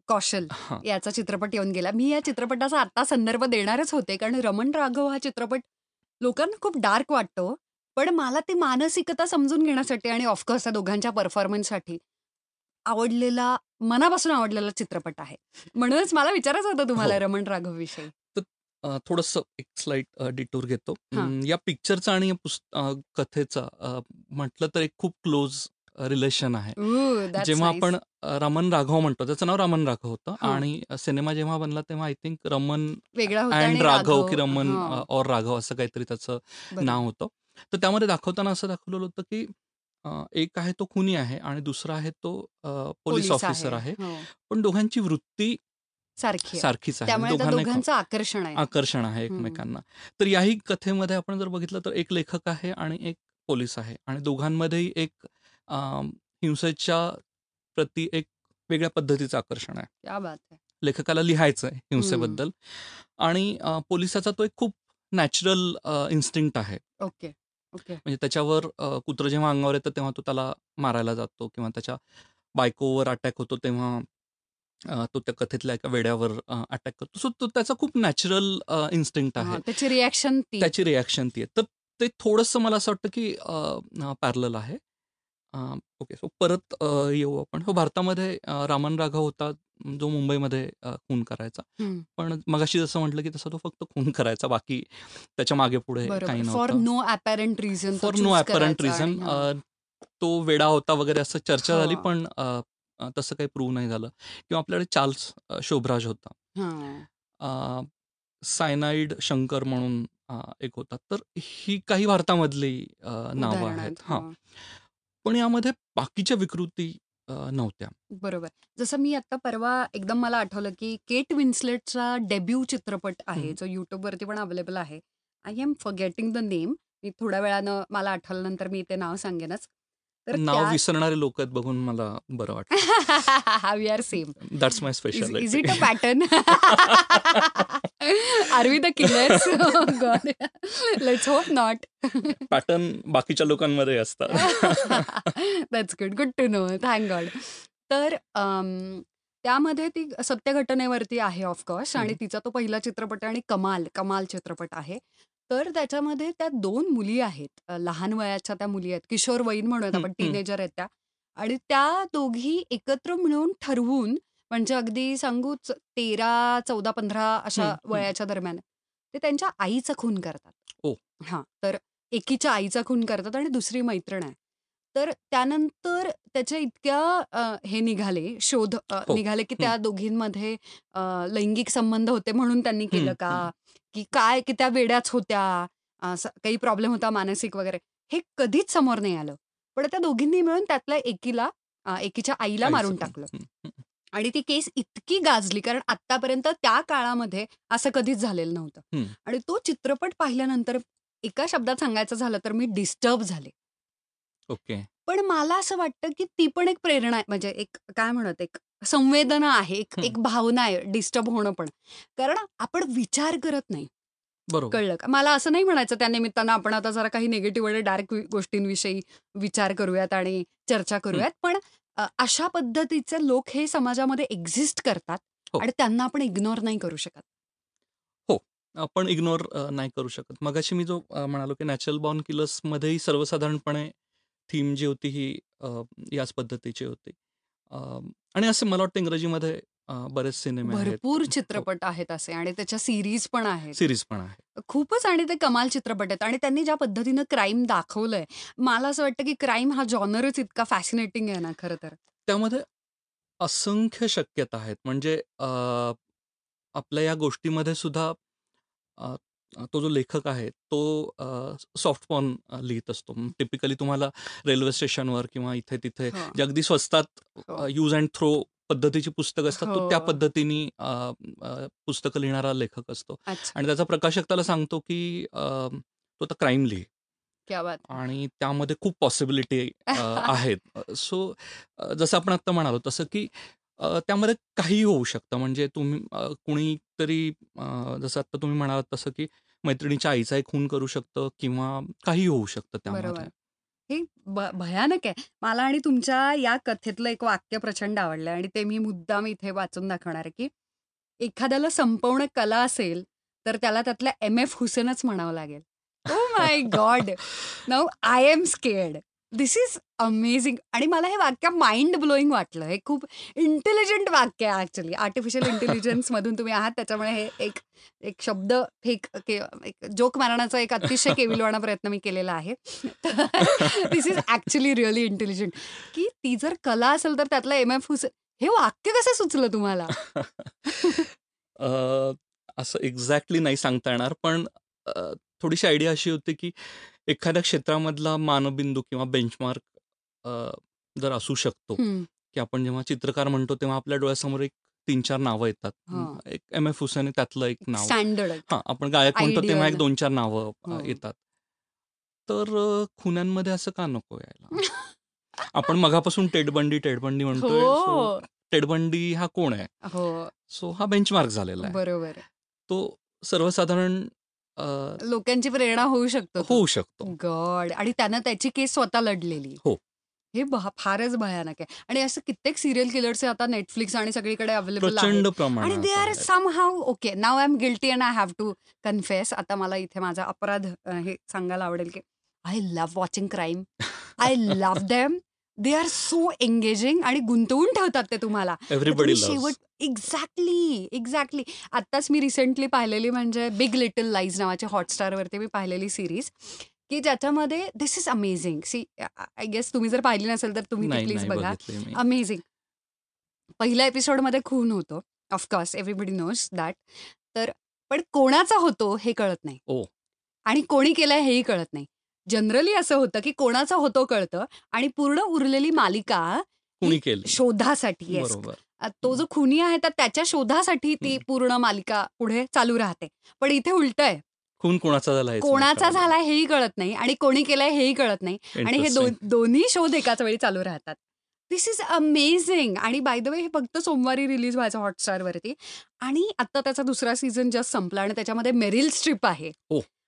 S1: कौशल. याचा चित्रपट येऊन गेला. मी या चित्रपटाचा आत्ता संदर्भ देणारच होते. कारण रमण राघव हा चित्रपट लोकांना खूप डार्क वाटतो. पण मला ती मानसिकता समजून घेण्यासाठी आणि ऑफकोर्स त्या दोघांच्या परफॉर्मन्ससाठी आवडलेला मनापासून आवडलेला चित्रपट आहे. म्हणूनच मला विचारायचं होतं तुम्हाला
S2: हो.
S1: रमण राघवविषयी.
S2: तर अ, थोडंसं एक स्लाइट अ, डिटूर घेतो. या पिक्चरचा आणि या कथेचा म्हटलं तर एक खूप क्लोज रिलेशन आहे. जेव्हा. आपण अ, रमण राघव म्हणतो, त्याचं नाव रमण राघव होतं
S1: हां.
S2: आणि सिनेमा जेव्हा बनला तेव्हा आय थिंक
S1: होता
S2: अँड राघव की
S1: हां.
S2: और राघव असं काहीतरी त्याचं. नाव होतं. तर त्यामध्ये दाखवताना असं दाखवलेलं होतं की एक आहे तो खुनी आहे आणि दुसरा आहे तो पोलीस ऑफिसर
S1: आहे. हो.
S2: पण दोघांची वृत्ती
S1: सारखी.
S2: सारखीच आहे. एक
S1: दोघांचं आकर्षण आहे.
S2: आकर्षण आहे. एकमेकांना. तर याही कथेमध्ये आपण जर बघितलं तर एक लेखक आहे आणि एक पोलीस आहे आणि दोघांमध्येही एक हिंसेच्या प्रती एक वेगळ्या पद्धतीचं आकर्षण आहे.
S1: क्या बात!
S2: लेखकाला लिहायचं आहे. हिंसेबद्दल आणि पोलिसाचा तो एक खूप नॅचरल इन्स्टिंक्ट आहे.
S1: Okay, okay.
S2: म्हणजे त्याच्यावर कुत्रं जेव्हा अंगावर येतं तेव्हा तो त्याला मारायला जातो किंवा त्याच्या बायकोवर अटॅक होतो तेव्हा तो त्या कथेतल्या एका वेड्यावर अटॅक करतो. सो तो त्याचा खूप नॅचरल इन्स्टिंक्ट आहे.
S1: त्याची रिएक्शन ती.
S2: त्याची रिएक्शन ती आहे. तर ते थोडंसं मला असं वाटतं की अ, पॅरलल आहे. ओके. सो परत येऊ आपण. हो, भारतामध्ये अ, रमण राघव होता जो मुंबईमध्ये खून करायचा. पण मगाशी जसं म्हटलं की तसा तो फक्त खून करायचा. बाकी त्याच्या मागे-पुढे
S1: बरोबर.
S2: काही नव्हतं.
S1: नो अपॅरंट रिझन तो
S2: फॉर नो अपॅरंट रिझन तो वेडा होता वगैरे असं चर्चा झाली. पण तसं काही प्रूव्ह नाही झालं किंवा आपल्याकडे चार्ल्स शोभराज होता. अ, सायनाइड शंकर म्हणून एक होता. तर ही काही भारतामधली नावं. आहेत. हां. पण यामध्ये बाकीच्या विकृती अ, नव्हत्या.
S1: बरोबर. जसं मी आता परवा एकदम मला आठवलं की केट विन्स्लेटचा डेब्यू चित्रपट आहे
S2: हं.
S1: जो YouTubeवरती पण अवेलेबल आहे. I am forgetting the name. मी थोड्या वेळानं मला आठवल्यानंतर मी ते नाव सांगेनच. तर
S2: नाव विसरणारे लोक आहेत बघून मला बरं वाटतं.
S1: We are same.
S2: That's my
S1: is
S2: speciality.
S1: Is it a pattern? Are we the killers? God! Let's hope not.
S2: Pattern बाकीच्या लोकांमध्ये असतात.
S1: That's good. Good to know. Thank god. तर अं, त्यामध्ये ती सत्य घटनेवरती आहे ऑफकोर्स आणि. तिचा तो पहिला चित्रपट आहे आणि कमाल, कमाल चित्रपट आहे. तर त्याच्यामध्ये त्या 2 मुली आहेत. अ, लहान वयाच्या त्या मुली आहेत. किशोरवयीन म्हणूयात
S2: हं,
S1: आपण
S2: हं.
S1: टीनेजर आहेत त्या आणि त्या दोघी एकत्र मिळून ठरवून म्हणजे अगदी सांगू 13, 14, 15 अशा
S2: हं, हं.
S1: वयाच्या दरम्यान ते त्यांच्या आईचा खून करतात.
S2: ओह!
S1: हां, तर एकीच्या आईचा खून करतात आणि दुसरी मैत्रीण आहे. तर त्यानंतर त्याच्या इतक्या अ, हे निघाले शोध अ,
S2: हो.
S1: निघाले की
S2: हं.
S1: त्या दोघींमध्ये अ, लैंगिक संबंध होते म्हणून त्यांनी केलं
S2: हं? हं.
S1: की काय की त्या वेड्याच होत्या, असं काही प्रॉब्लेम होता मानसिक वगैरे, हे कधीच समोर नाही आलं. पण त्या दोघींनी मिळून त्यातल्या एकीला एकीच्या आईला मारून. टाकलं. आणि ती केस इतकी गाजली कारण आत्तापर्यंत त्या काळामध्ये असं कधीच झालेलं नव्हतं. आणि तो चित्रपट पाहिल्यानंतर एका शब्दात सांगायचं झालं तर मी डिस्टर्ब झाले.
S2: ओके.
S1: पण मला असं वाटतं, की ती पण एक प्रेरणा आहे. म्हणजे एक काय म्हणत एक संवेदना आहे, एक. एक भावना आहे डिस्टर्ब होणं पण. कारण आपण विचार करत नाही.
S2: बरोबर.
S1: कळलं का? मला असं नाही म्हणायचं त्या निमित्तानं आपण आता जरा काही निगेटिव्ह आणि डार्क गोष्टींविषयी विचार करूयात आणि चर्चा करूयात. पण अशा पद्धतीचे लोक हे समाजामध्ये एक्झिस्ट करतात
S2: हो.
S1: आणि त्यांना आपण इग्नोर नाही करू शकत.
S2: हो. आपण इग्नोर नाही करू शकत. मगाशी मी जो म्हणालो, की नॅचरल बॉर्न किलर्समध्येही सर्वसाधारणपणे थीम जी होती ही याच पद्धतीची होती. आणि असं मला वाटतं इंग्रजीमध्ये बरेच सिनेमे.
S1: भरपूर. चित्रपट आहेत असे आणि त्याच्या सीरीज पण आहेत.
S2: सीरीज पण आहे.
S1: खूपच आणि ते कमाल चित्रपट आहेत आणि त्यांनी ज्या पद्धतीनं क्राईम दाखवलंय, मला असं वाटतं, की क्राईम हा जॉनरच इतका फॅसिनेटिंग आहे ना खरं तर.
S2: त्यामध्ये असंख्य शक्यता आहेत. म्हणजे आपल्या या गोष्टीमध्ये सुद्धा तो जो लेखक आहे तो सॉफ्ट पॉर्न अ, लिहित असतो. टिपिकली तुम्हाला रेल्वे स्टेशनवर किंवा इथे-तिथे
S1: हो.
S2: जे अगदी स्वस्तात
S1: हो.
S2: यूज अँड थ्रो पद्धतीची पुस्तकं असतात. तो त्या
S1: हो.
S2: पद्धतीने पुस्तकं लिहिणारा लेखक असतो. आणि त्याचा प्रकाशक त्याला सांगतो, की "तू आता क्राईम लिही." आणि त्यामध्ये खूप पॉसिबिलिटी आहेत. सो जसं आपण आत्ता म्हणालो तसं, की त्यामध्ये काहीही होऊ शकतं. म्हणजे तुम्ही कुणीतरी जसं आत्ता तुम्ही म्हणालात तसं, की मैत्रिणीच्या आईचाही खून करू शकतं किंवा काहीही होऊ शकतं. त्यामध्ये.
S1: हे भयानक आहे. मला आणि तुमच्या या कथेतलं एक वाक्य प्रचंड आवडलं आणि ते मी मुद्दाम इथे वाचून दाखवणार आहे, की एखाद्याला संपवणं कला असेल, तर त्याला त्यातल्या एम.एफ. हुसेनच म्हणावं लागेल. ओह my god! Now I am scared. This is amazing आणि मला हे वाक्य माइंड ब्लोइंग वाटलं. हे खूप इंटेलिजंट वाक्य आहे ॲक्चुअली. आर्टिफिशियल इंटेलिजन्समधून तुम्ही आहात त्याच्यामुळे हे एक एक शब्द फेक के एक जोक मारण्याचा एक अतिशय केविलवाणा प्रयत्न मी केलेला आहे. This is actually really intelligent, की ती जर कला असेल तर त्यातला एम.एफ. हुसेन हे वाक्य कसं सुचलं तुम्हाला?
S2: असं एक्झॅक्टली नाही सांगता येणार. पण थोडीशी आयडिया अशी होती, की एखाद्या क्षेत्रामधला मानबिंदू किंवा बेंचमार्क जर असू शकतो. की आपण जेव्हा चित्रकार म्हणतो तेव्हा आपल्या डोळ्यासमोर एक 3-4 नावं येतात. एक एम.एफ. हुसेन आहे त्यातलं एक नाव.
S1: स्टँडर्ड.
S2: हां, आपण गायक म्हणतो तेव्हा एक
S1: आयडियल.
S2: 2-4 नावं
S1: हो.
S2: येतात. तर खुन्यांमध्ये असं का नको यायला? आपण मगापासून टेड बंडी, टेड बंडी म्हणतोय.
S1: हो.
S2: टेड बंडी हा कोण आहे?
S1: हो.
S2: सो हा बेंचमार्क झालेला आहे.
S1: बरोबर.
S2: तो सर्वसाधारण अ,
S1: लोकांची प्रेरणा होऊ शकतो तो.
S2: होऊ शकतो.
S1: गॉड आणि त्यानं त्याची केस स्वतः लढलेली.
S2: हो.
S1: हे भा फारच भयानक आहे आणि असं कित्येक सीरियल किलर्स आता Netflix आणि सगळीकडे अवेलेबल आहेत.
S2: प्रचंड
S1: आणि
S2: प्रमाणात
S1: दे आर
S2: आहेत.
S1: Somehow okay now I am guilty and I have to confess. आता मला इथे माझा अपराध अ, हे सांगायला आवडेल, की I love watching crime. I love them. They are so engaging आणि गुंतवून ठेवतात ते तुम्हाला.
S2: एव्हरीबडी.
S1: शेवट एक्झॅक्टली, एक्झॅक्टली. आत्ताच मी रिसेंटली पाहिलेली म्हणजे बिग लिटल लाईज नावाची हॉटस्टारवरती मी पाहिलेली सीरीज, की ज्याच्यामध्ये this is amazing. See I guess तुम्ही जर पाहिली नसेल तर तुम्ही प्लीज बघा. अमेझिंग. पहिल्या एपिसोडमध्ये खून होतो. Of course everybody knows that. तर पण कोणाचा होतो हे कळत नाही. आणि कोणी केलंय हेही कळत नाही. जनरली असं होतं, की कोणाचा होतो कळतं आणि पूर्ण उरलेली मालिका
S2: कुणी
S1: ही
S2: केली.
S1: शोधासाठी.
S2: बरोबर.
S1: तो जो खुनी आहे तर त्याच्या शोधासाठी ती
S2: हं.
S1: पूर्ण मालिका पुढे चालू राहते. पण इथे उलटं आहे.
S2: खून कोणाचा झाला
S1: कोणाचा. झालाय हेही कळत नाही आणि कोणी केलंय हेही कळत नाही आणि हे. दोन्ही शोध एकाच वेळी चालू राहतात. धिस इज अमेझिंग आणि बाय द वे हे फक्त सोमवारी रिलीज व्हायचं हॉटस्टारवरती आणि आता त्याचा दुसरा सीझन जस्ट संपला आणि त्याच्यामध्ये मेरिल स्ट्रिप आहे.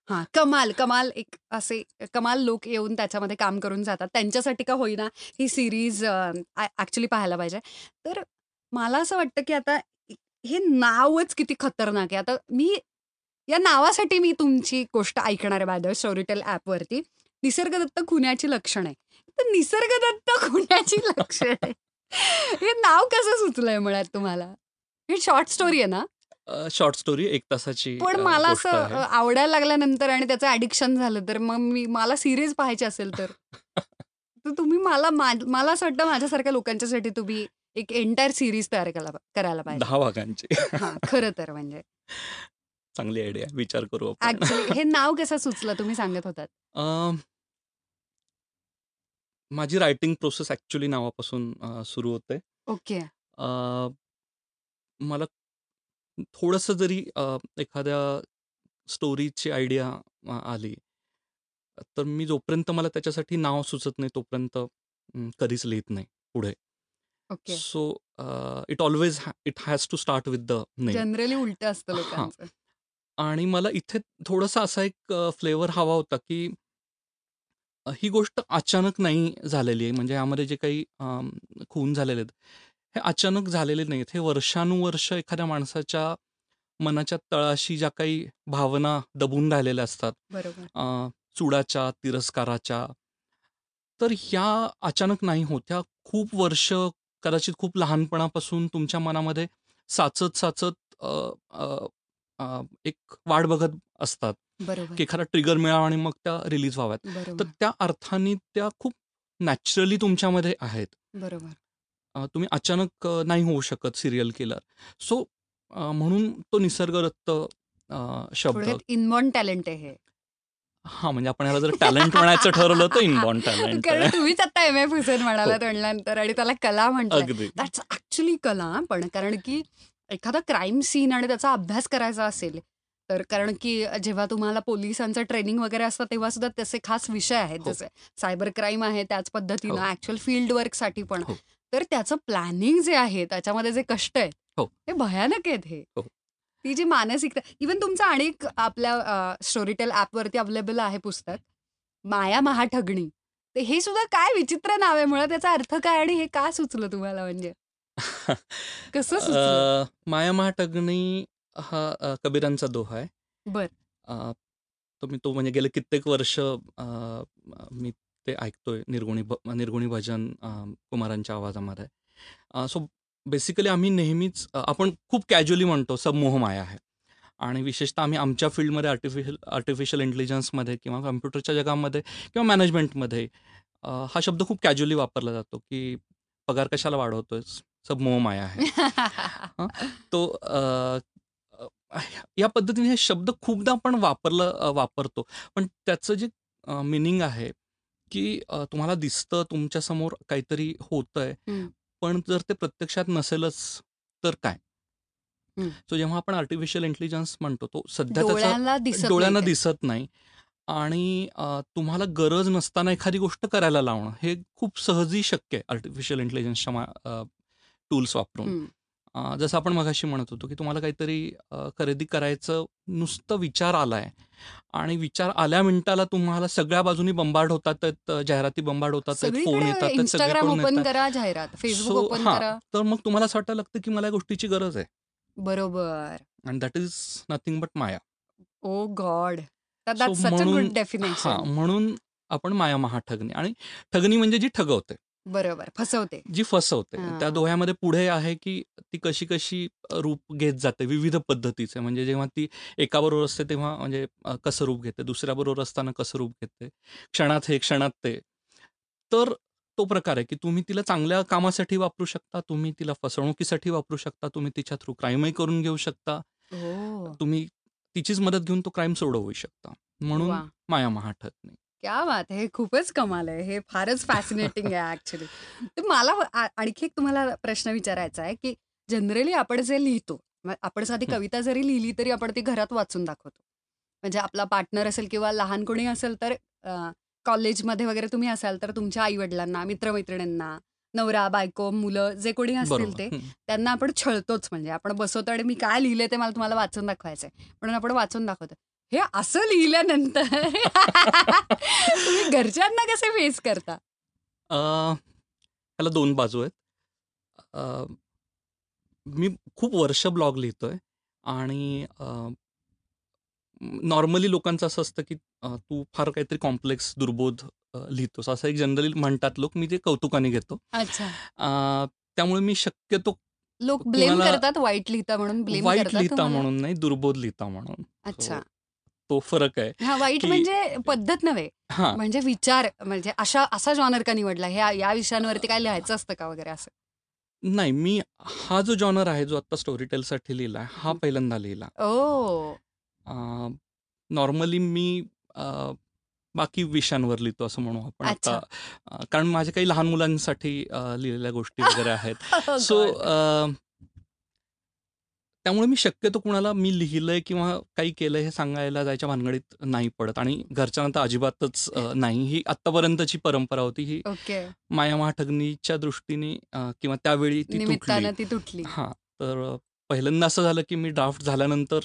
S1: हां, कमाल, कमाल एक असे कमाल लोक येऊन त्याच्यामध्ये काम करून जातात. त्यांच्यासाठी का होईना ही सीरीज अ, ॲक्चुअली पाहायला पाहिजे. तर मला असं वाटतं, की आता हे नावच किती खतरनाक आहे. आता मी या नावासाठी मी तुमची गोष्ट ऐकणार आहे बाय स्टोरीटेल ॲपवरती. निसर्गदत्त खुन्याची लक्षणं आहे. तर निसर्गदत्त खुन्याची लक्षणं हे नाव कसं सुचलंय मुळात तुम्हाला? ही शॉर्ट स्टोरी आहे ना?
S2: अ, शॉर्ट स्टोरी 1 तासाची
S1: पण मला असं आवडायला लागल्यानंतर आणि त्याचं ॲडिक्शन झालं तर मग मी मला सीरीज पाहायची असेल तर? तुम्ही मला मला असं वाटतं माझ्यासारख्या लोकांच्यासाठी तुम्ही एक एंटायर सीरीज तयार करायला करायला पाहिजे.
S2: 10 भागांची.
S1: हां, खरं तर म्हणजे.
S2: चांगली आयडिया. विचार करू
S1: हे नाव कसं सुचलं तुम्ही सांगत होतात?
S2: माझी रायटिंग प्रोसेस ॲक्चुअली नावापासून सुरू होते.
S1: ओके.
S2: मला थोडंसं जरी एखाद्या स्टोरीची आयडिया आली, तर मी जोपर्यंत मला त्याच्यासाठी नाव सुचत नाही तोपर्यंत कधीच लिहित नाही पुढे. So it always it has to start with the name
S1: generally उलट असतं
S2: आणि मला इथे थोडासा असा एक फ्लेवर हवा होता की ही गोष्ट अचानक नाही झालेली आहे. म्हणजे यामध्ये जे काही खून झालेले आहेत हे अचानक झालेले नाहीत. हे वर्षानुवर्ष एखाद्या माणसाच्या मनाच्या तळाशी ज्या काही भावना दबून राहिलेल्या असतात चुडाच्या तिरस्काराच्या तर ह्या अचानक नाही होत. ह्या खूप वर्ष कदाचित खूप लहानपणापासून तुमच्या मनामध्ये साचत साचत एक वाट बघत असतात
S1: बरोबर.
S2: की एखादा ट्रिगर मिळावा आणि मग त्या रिलीज व्हाव्यात. तर त्या अर्थाने त्या खूप नॅचरली तुमच्यामध्ये आहेत.
S1: बरोबर.
S2: तुम्ही अचानक नाही होऊ शकत सिरियल किलर सो म्हणून तो निसर्गदत्त शब्द
S1: इनबॉर्न टॅलेंट आहे हे.
S2: म्हणजे आपण ह्याला जर टॅलेंट म्हणायचं ठरवलं तर इनबॉर्न टॅलेंट
S1: कारण तुम्हीच आता एम एफ हुसेन म्हणालात म्हणल्यानंतर आणि त्याला कला दॅट्स ऍक्च्युली कला पण कारण की एखादा क्राईम सीन आणि त्याचा अभ्यास करायचा असेल तर कारण की जेव्हा तुम्हाला पोलिसांचं ट्रेनिंग वगैरे असतं तेव्हा सुद्धा तसे खास विषय आहेत. जसे सायबर क्राईम आहे त्याच पद्धतीनं. ऍक्च्युअल फील्ड वर्कसाठी पण.
S2: हो.
S1: तर त्याचं प्लॅनिंग जे आहे त्याच्यामध्ये जे कष्ट आहेत
S2: हो.
S1: हे भयानक आहेत हे.
S2: हो.
S1: ती जी मानसिकता इवन तुमचं आणि आपल्या स्टोरीटेल ॲपवरती अवेलेबल आहे पुस्तक माया महाठगणी. ते हे सुद्धा काय विचित्र नाव आहे मुळात त्याचा अर्थ काय आणि हे का सुचलं तुम्हाला म्हणजे? कसं सुचलं?
S2: अ, माया महाटगणी हा अ, कबीरांचा दोहा आहे.
S1: बर.
S2: अ, तो मी तो म्हणजे गेले कित्येक वर्ष अ, मी ते ऐकतोय निर्गुणी भ- निर्गुणी भजन कुमारांच्या आवाजामध्ये. सो बेसिकली आम्ही नेहमीच आपण खूप कॅज्युअली म्हणतो सब मोहमाया आहे आणि विशेषतः आम्ही आमच्या फील्डमध्ये आर्टिफिशियल आर्टिफिशियल इंटेलिजन्समध्ये किंवा कम्प्युटरच्या जगामध्ये किंवा मॅनेजमेंटमध्ये हा शब्द खूप कॅज्युअली वापरला जातो की पगार कशाला वाढवतोय सब मोहमाया आहे तो या पद्धतीने हे शब्द खूपदा आपण वापरलं वापरतो. पण त्याचं जे मिनिंग आहे की अ, तुम्हाला दिसतं तुमच्यासमोर काहीतरी होतंय
S1: हम्म.
S2: पण जर ते प्रत्यक्षात नसेलच तर काय. सो जेव्हा आपण आर्टिफिशियल इंटेलिजन्स म्हणतो तो सध्या त्याचा
S1: डोळ्यांना दिसत
S2: डोळ्यांना
S1: नाही ते.
S2: दिसत नाही आणि अ, तुम्हाला गरज नसताना एखादी गोष्ट करायला लावणं हे खूप सहजी शक्य आहे आर्टिफिशियल इंटेलिजन्सच्या टूल्स वापरून. जसं आपण मगाशी म्हणत होतो की तुम्हाला काहीतरी खरेदी करायचं नुसतं विचार आलाय आणि विचार आल्या मिनिटाला तुम्हाला सगळ्या बाजूनी बंबार्ड होतात जाहिराती बंबार्ड होतात फोन येतात
S1: जाहिरात
S2: तर मग तुम्हाला असं वाटायला लागतं की मला या गोष्टीची गरज आहे.
S1: बरोबर.
S2: And that is nothing but maya.
S1: Oh god
S2: म्हणून
S1: गुड
S2: म्हणून आपण माया महाठगणी आणि ठगणी म्हणजे जी ठगवते.
S1: बरोबर फसवते.
S2: जी फसवते.
S1: हां.
S2: त्या दोह्यामध्ये पुढे आहे की ती कशी कशी रूप घेत जाते विविध पद्धतीचे. म्हणजे जेव्हा ती एकाबरोबर असते तेव्हा म्हणजे अ, कसं रूप घेते दुसऱ्याबरोबर असताना कसं रूप घेते क्षणात हे क्षणात ते. तर तो प्रकार आहे की तुम्ही तिला चांगल्या कामासाठी वापरू शकता तुम्ही तिला फसवणुकीसाठी वापरू शकता तुम्ही तिच्या थ्रू क्राईमही करून घेऊ शकता.
S1: हो.
S2: तुम्ही तिचीच मदत घेऊन तो क्राईम सोडवू शकता. म्हणून
S1: वा.
S2: माया महाठत नाही.
S1: क्या बात आहे. हे खूपच कमाल आहे. हे फारच फॅसिनेटिंग आहे ऍक्च्युली तर मला आ- आणखी एक तुम्हाला प्रश्न विचारायचा आहे की जनरली आपण जे लिहितो आपण साधी
S2: हं.
S1: कविता जरी लिहिली तरी आपण ती घरात वाचून दाखवतो. म्हणजे आपला पार्टनर असेल किंवा लहान कोणी असेल तर अ, कॉलेजमध्ये वगैरे तुम्ही असाल तर तुमच्या आईवडिलांना मित्रमैत्रिणींना नवरा बायको मुलं जे कोणी असतील
S2: बरोबर.
S1: ते
S2: हं.
S1: त्यांना आपण छळतोच म्हणजे. आपण बसवतो आणि मी काय लिहिले ते मला तुम्हाला वाचून दाखवायचंय. म्हणून आपण वाचून दाखवतो. हे असं लिहिल्यानंतर तुम्ही घरच्यांना कसे फेस करता?
S2: अ, ह्याला दोन बाजू आहेत. मी खूप वर्ष ब्लॉग लिहितोय आणि नॉर्मली लोकांचं असं असतं की तू फार काहीतरी कॉम्प्लेक्स दुर्बोध लिहितोस. असं एक जनरली म्हणतात लोक. मी ते कौतुकाने घेतो. त्यामुळे मी शक्यतो
S1: लोक ब्लेम करतात वाईट लिहिता म्हणून ब्लेम
S2: वाईट लिहिता? म्हणून नाही दुर्बोध लिहिता म्हणून.
S1: अच्छा.
S2: So, तो फरक आहे
S1: हा वाईट म्हणजे पद्धत नव्हे.
S2: हा.
S1: म्हणजे विचार म्हणजे अशा असा जॉनर का निवडला? ह्या या विषयांवरती काय लिहायचं असतं का वगैरे असं?
S2: नाही मी हा जो जॉनर आहे जो आता स्टोरी टेलसाठी लिहिला हा
S1: हं.
S2: पहिल्यांदा लिहिला.
S1: ओ.
S2: नॉर्मली मी बाकी विषयांवर लिहितो असं म्हणू आपण. आता कारण माझ्या काही लहान मुलांसाठी लिहिलेल्या गोष्टी वगैरे आहेत.
S1: Oh
S2: so
S1: God.
S2: त्यामुळे मी शक्यतो कुणाला मी लिहिलंय किंवा काही केलंय हे सांगायला जायच्या भानगडीत नाही पडत. आणि घरच्यांना तर अजिबातच नाही. ही आत्तापर्यंतची परंपरा होती. ही माया महाठगनीच्या दृष्टीने किंवा त्यावेळी ती तुटली.
S1: निमित्तानं ती तुटली.
S2: हां. तर पहिल्यांदा असं झालं की मी ड्राफ्ट झाल्यानंतर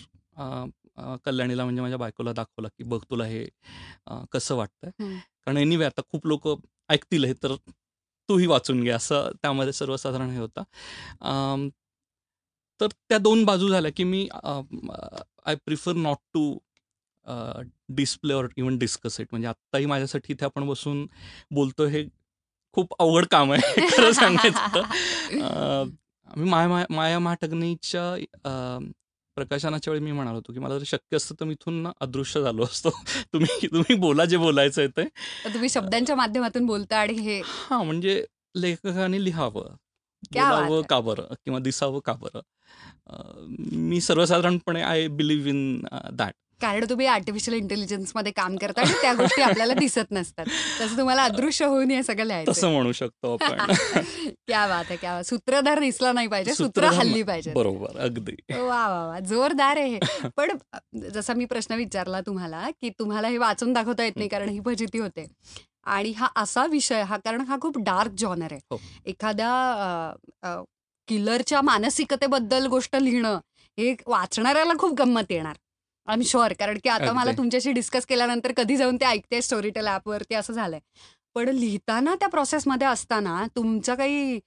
S2: कल्याणीला म्हणजे माझ्या बायकोला दाखवला की बघ तुला हे कसं वाटतंय. कारण एनिवे आता खूप लोक ऐकतील हे तर तूही वाचून घे. असं त्यामध्ये सर्वसाधारण हे होतं. तर त्या दोन बाजू झाल्या की मी I prefer not to display or even discuss it म्हणजे आत्ताही माझ्यासाठी इथे आपण बसून बोलतो हे खूप अवघड काम आहे खरं सांगायचं मी माया माया अ, प्रकाशनाच्या वेळी मी म्हणालो होतो की मला जर शक्य असतं तर मी इथून अदृश्य झालो असतो. तुम्ही तुम्ही बोला जे बोलायचं आहे ते.
S1: तुम्ही शब्दांच्या माध्यमातून बोलता आणि हे
S2: हां म्हणजे लेखकाने लिहावं. बोलावं. का बरं? किंवा दिसावं का बरं? मी सर्वसाधारणपणे आय बिलीव्ह इन दॅट
S1: कारण तुम्ही आर्टिफिशियल इंटेलिजन्समध्ये काम करता आणि त्या गोष्टी आपल्याला दिसत नसतात. तसं तुम्हाला अदृश्य होऊन हे सगळं लिहायचं
S2: तसं म्हणू शकतो आपण.
S1: क्या बात आहे क्या. सूत्रधार दिसला नाही पाहिजे सूत्र हल्ली पाहिजे.
S2: बरोबर अगदी.
S1: वा वा वा जोरदार आहे पण जसा मी प्रश्न विचारला तुम्हाला की तुम्हाला हे वाचून दाखवता येत नाही कारण ही फजिती होते. आणि हा असा विषय हा कारण हा खूप डार्क जॉनर आहे.
S2: हो.
S1: एखाद्या किलरच्या मानसिकतेबद्दल गोष्ट लिहिणं हे वाचणाऱ्याला खूप गंमत येणार. आय एम शुअर कारण की आता मला. तुमच्याशी डिस्कस केल्यानंतर कधी जाऊन ते ऐकते स्टोरी टेल ॲपवरती असं झालंय. पण लिहिताना त्या प्रोसेसमध्ये असताना तुमच्या काही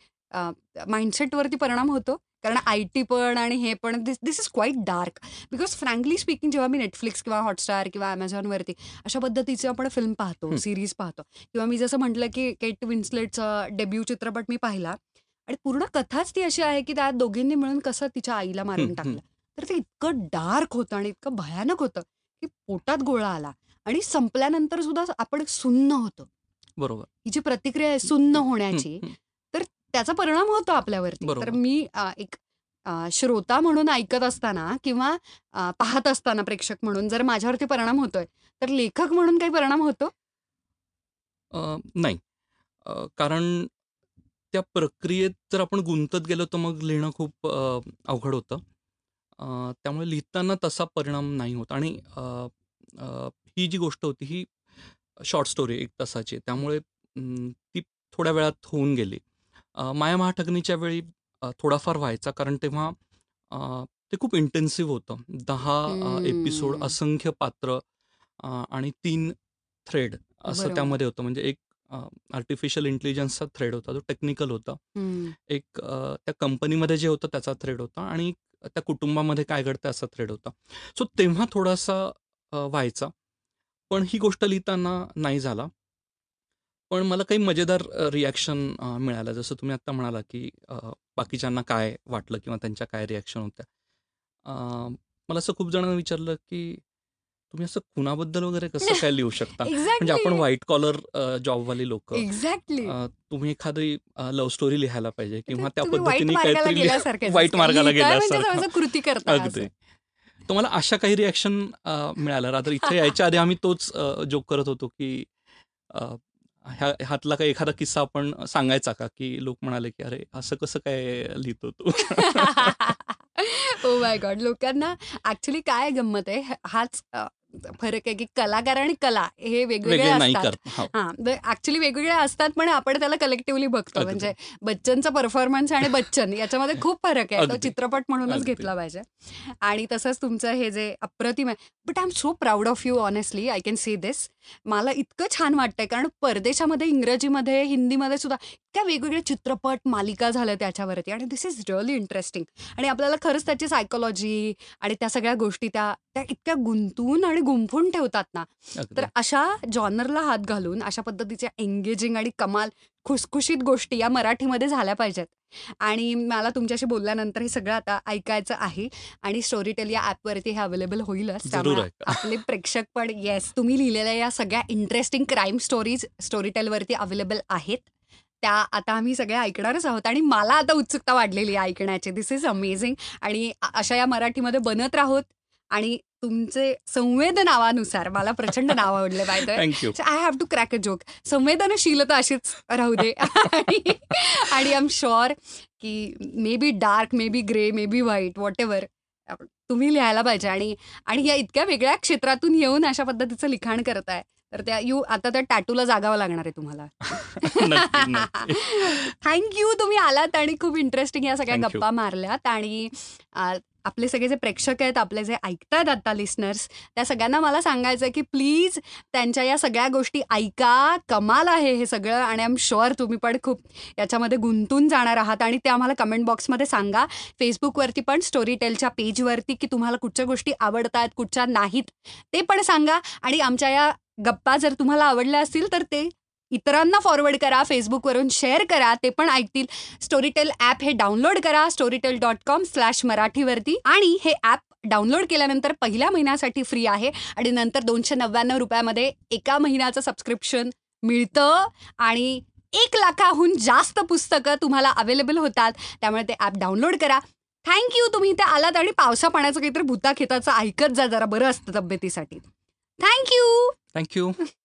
S1: माइंडसेटवरती परिणाम होतो? कारण आय टी पण आणि हे पण this this is quite dark because frankly speaking जेव्हा मी नेटफ्लिक्स किंवा हॉटस्टार किंवा अमेझॉनवरती अशा पद्धतीचे आपण फिल्म पाहतो. सिरीज पाहतो किंवा मी जसं म्हटलं की केट विन्सलेटचा डेब्यू चित्रपट मी पाहिला आणि पूर्ण कथाच ती अशी आहे की त्या दोघींनी मिळून कसं तिच्या आईला मारून. टाकलं तर ते इतकं डार्क होतं आणि इतकं भयानक होतं की पोटात गोळा आला आणि संपल्यानंतर सुद्धा आपण सुन्न होतो
S2: बरोबर
S1: ही जी प्रतिक्रिया आहे सुन्न होण्याची. त्याचा परिणाम होतो आपल्यावरती.
S2: बरोबर.
S1: तर मी एक श्रोता म्हणून ऐकत असताना किंवा पाहत असताना प्रेक्षक म्हणून जर माझ्यावरती परिणाम होतोय तर लेखक म्हणून काही परिणाम होतो?
S2: नाही. कारण त्या प्रक्रियेत जर आपण गुंतत गेलो तर मग लिहिणं खूप अवघड होतं. त्यामुळे लिहिताना तसा परिणाम नाही होत. आणि ही जी गोष्ट होती ही शॉर्ट स्टोरी एक तासाची. त्यामुळे ती थोड्या वेळात होऊन गेली. माया महाठगनीच्या वेळी थोडाफार व्हायचा कारण तेव्हा ते खूप इंटेन्सिव्ह होतं दहा एपिसोड. असंख्य पात्र आणि तीन थ्रेड असं. त्यामध्ये होतं म्हणजे एक आर्टिफिशियल इंटेलिजन्सचा थ्रेड होता जो टेक्निकल होता. एक त्या कंपनीमध्ये जे होतं त्याचा थ्रेड होता आणि त्या कुटुंबामध्ये काय घडतं असा थ्रेड होता सो तेव्हा थोडासा व्हायचा पण ही गोष्ट लिहिताना नाही झाला पण मला काही मजेदार रिॲक्शन मिळालं. जसं तुम्ही आत्ता म्हणाला की बाकीच्यांना काय वाटलं किंवा त्यांच्या काय रिॲक्शन होत्या. मला असं खूप जणांना विचारलं की तुम्ही असं खुनाबद्दल वगैरे कसं काय लिहू शकता? म्हणजे आपण व्हाईट कॉलर जॉबवाली लोक
S1: एक्झॅक्टली
S2: तुम्ही एखादी लव्ह स्टोरी लिहायला पाहिजे किंवा त्या पद्धतीने काहीतरी वाईट. मार्गाला
S1: लिहिताय म्हणजे कृती करता
S2: अगदी. तुम्हाला अशा काही रिॲक्शन मिळाल्या रात्र इथे यायच्या आधी आम्ही तोच जोक करत होतो की ह्या ह्यातला काही एखादा किस्सा आपण सांगायचा का? की लोक म्हणाले की अरे असं कसं काय लिहितो तू?
S1: ओ माय गॉड लोकांना ऍक्च्युली काय गंमत आहे? हाच फरक आहे की कलाकार आणि कला हे वेगवेगळे असतात
S2: हो.
S1: हा ऍक्च्युली वेगवेगळे असतात पण आपण त्याला कलेक्टिव्हली बघतो. म्हणजे बच्चनचा परफॉर्मन्स आणि बच्चन याच्यामध्ये खूप फरक आहे तो. चित्रपट म्हणूनच. घेतला पाहिजे आणि तसंच तुमचं हे जे अप्रतिम आहे but I am so proud of you honestly I can see this मला इतकं छान वाटतंय कारण परदेशामध्ये इंग्रजीमध्ये हिंदीमध्ये सुद्धा इतक्या वेगवेगळे चित्रपट मालिका झाल्या त्याच्यावरती आणि दिस इज रिअली इंटरेस्टिंग आणि आपल्याला खरंच त्याची सायकोलॉजी आणि त्या सगळ्या गोष्टी त्या त्या इतक्या गुंतून आणि गुंफून ठेवतात ना. तर अशा जॉनरला हात घालून अशा पद्धतीच्या एंगेजिंग आणि कमाल खुसखुशीत गोष्टी या मराठीमध्ये झाल्या पाहिजेत. आणि मला तुमच्याशी बोलल्यानंतर हे सगळं आता ऐकायचं आहे आणि स्टोरी टेल या ॲपवरती हे अवेलेबल होईलच. त्यामुळे. आपले प्रेक्षक पण येस तुम्ही लिहिलेल्या या सगळ्या इंटरेस्टिंग क्राईम स्टोरीज स्टोरी टेलवरती अवेलेबल आहेत. त्या आता आम्ही सगळ्या ऐकणारच आहोत आणि मला आता उत्सुकता वाढलेली आहे ऐकण्याची. दिस इज अमेझिंग आणि अशा या मराठीमध्ये बनत राहोत आणि तुमचे संवेद नावानुसार मला प्रचंड नाव आवडले पाहिजे
S2: thank you
S1: I have to crack a joke संवेदनशीलता अशीच राहू दे. आणि आय एम शुअर की maybe dark maybe grey maybe white whatever तुम्ही लिहायला पाहिजे. आणि आणि या इतक्या वेगळ्या क्षेत्रातून येऊन अशा पद्धतीचं लिखाण करताय. तर त्या यू आता त्या टॅटूला जागावं लागणार आहे तुम्हाला. थँक्यू तुम्ही आलात आणि खूप इंटरेस्टिंग या सगळ्या. गप्पा मारल्यात. आणि आपले सगळे जे प्रेक्षक आहेत आपले जे ऐकतायत आता लिस्नर्स त्या सगळ्यांना मला सांगायचं आहे की प्लीज त्यांच्या या सगळ्या गोष्टी ऐका. कमाल आहे हे सगळं आणि आय एम शुअर तुम्ही पण खूप याच्यामध्ये गुंतून जाणार आहात. आणि ते आम्हाला कमेंट बॉक्समध्ये सांगा. फेसबुकवरती पण स्टोरी टेलच्या पेजवरती की तुम्हाला कुठच्या गोष्टी आवडतात कुठच्या नाहीत ते पण सांगा. आणि आमच्या या गप्पा जर तुम्हाला आवडल्या असतील तर ते इतरांना फॉरवर्ड करा फेसबुकवरून शेअर करा ते पण ऐकतील. स्टोरीटेल ॲप हे डाउनलोड करा स्टोरीटेल डॉट कॉम स्लॅश मराठीवरती. आणि हे ॲप डाउनलोड केल्यानंतर पहिल्या महिन्यासाठी फ्री आहे. आणि नंतर दोनशे नव्याण्णव रुपयामध्ये एका महिन्याचं सबस्क्रिप्शन मिळतं. आणि एक लाखाहून जास्त पुस्तकं तुम्हाला अवेलेबल होतात. त्यामुळे ते ॲप डाउनलोड करा. थँक्यू तुम्ही इथे आलात आणि पावसा पाण्याचं काहीतरी भूता खेताचं ऐकत जा जरा. बरं असतं तब्येतीसाठी. Thank you
S2: thank you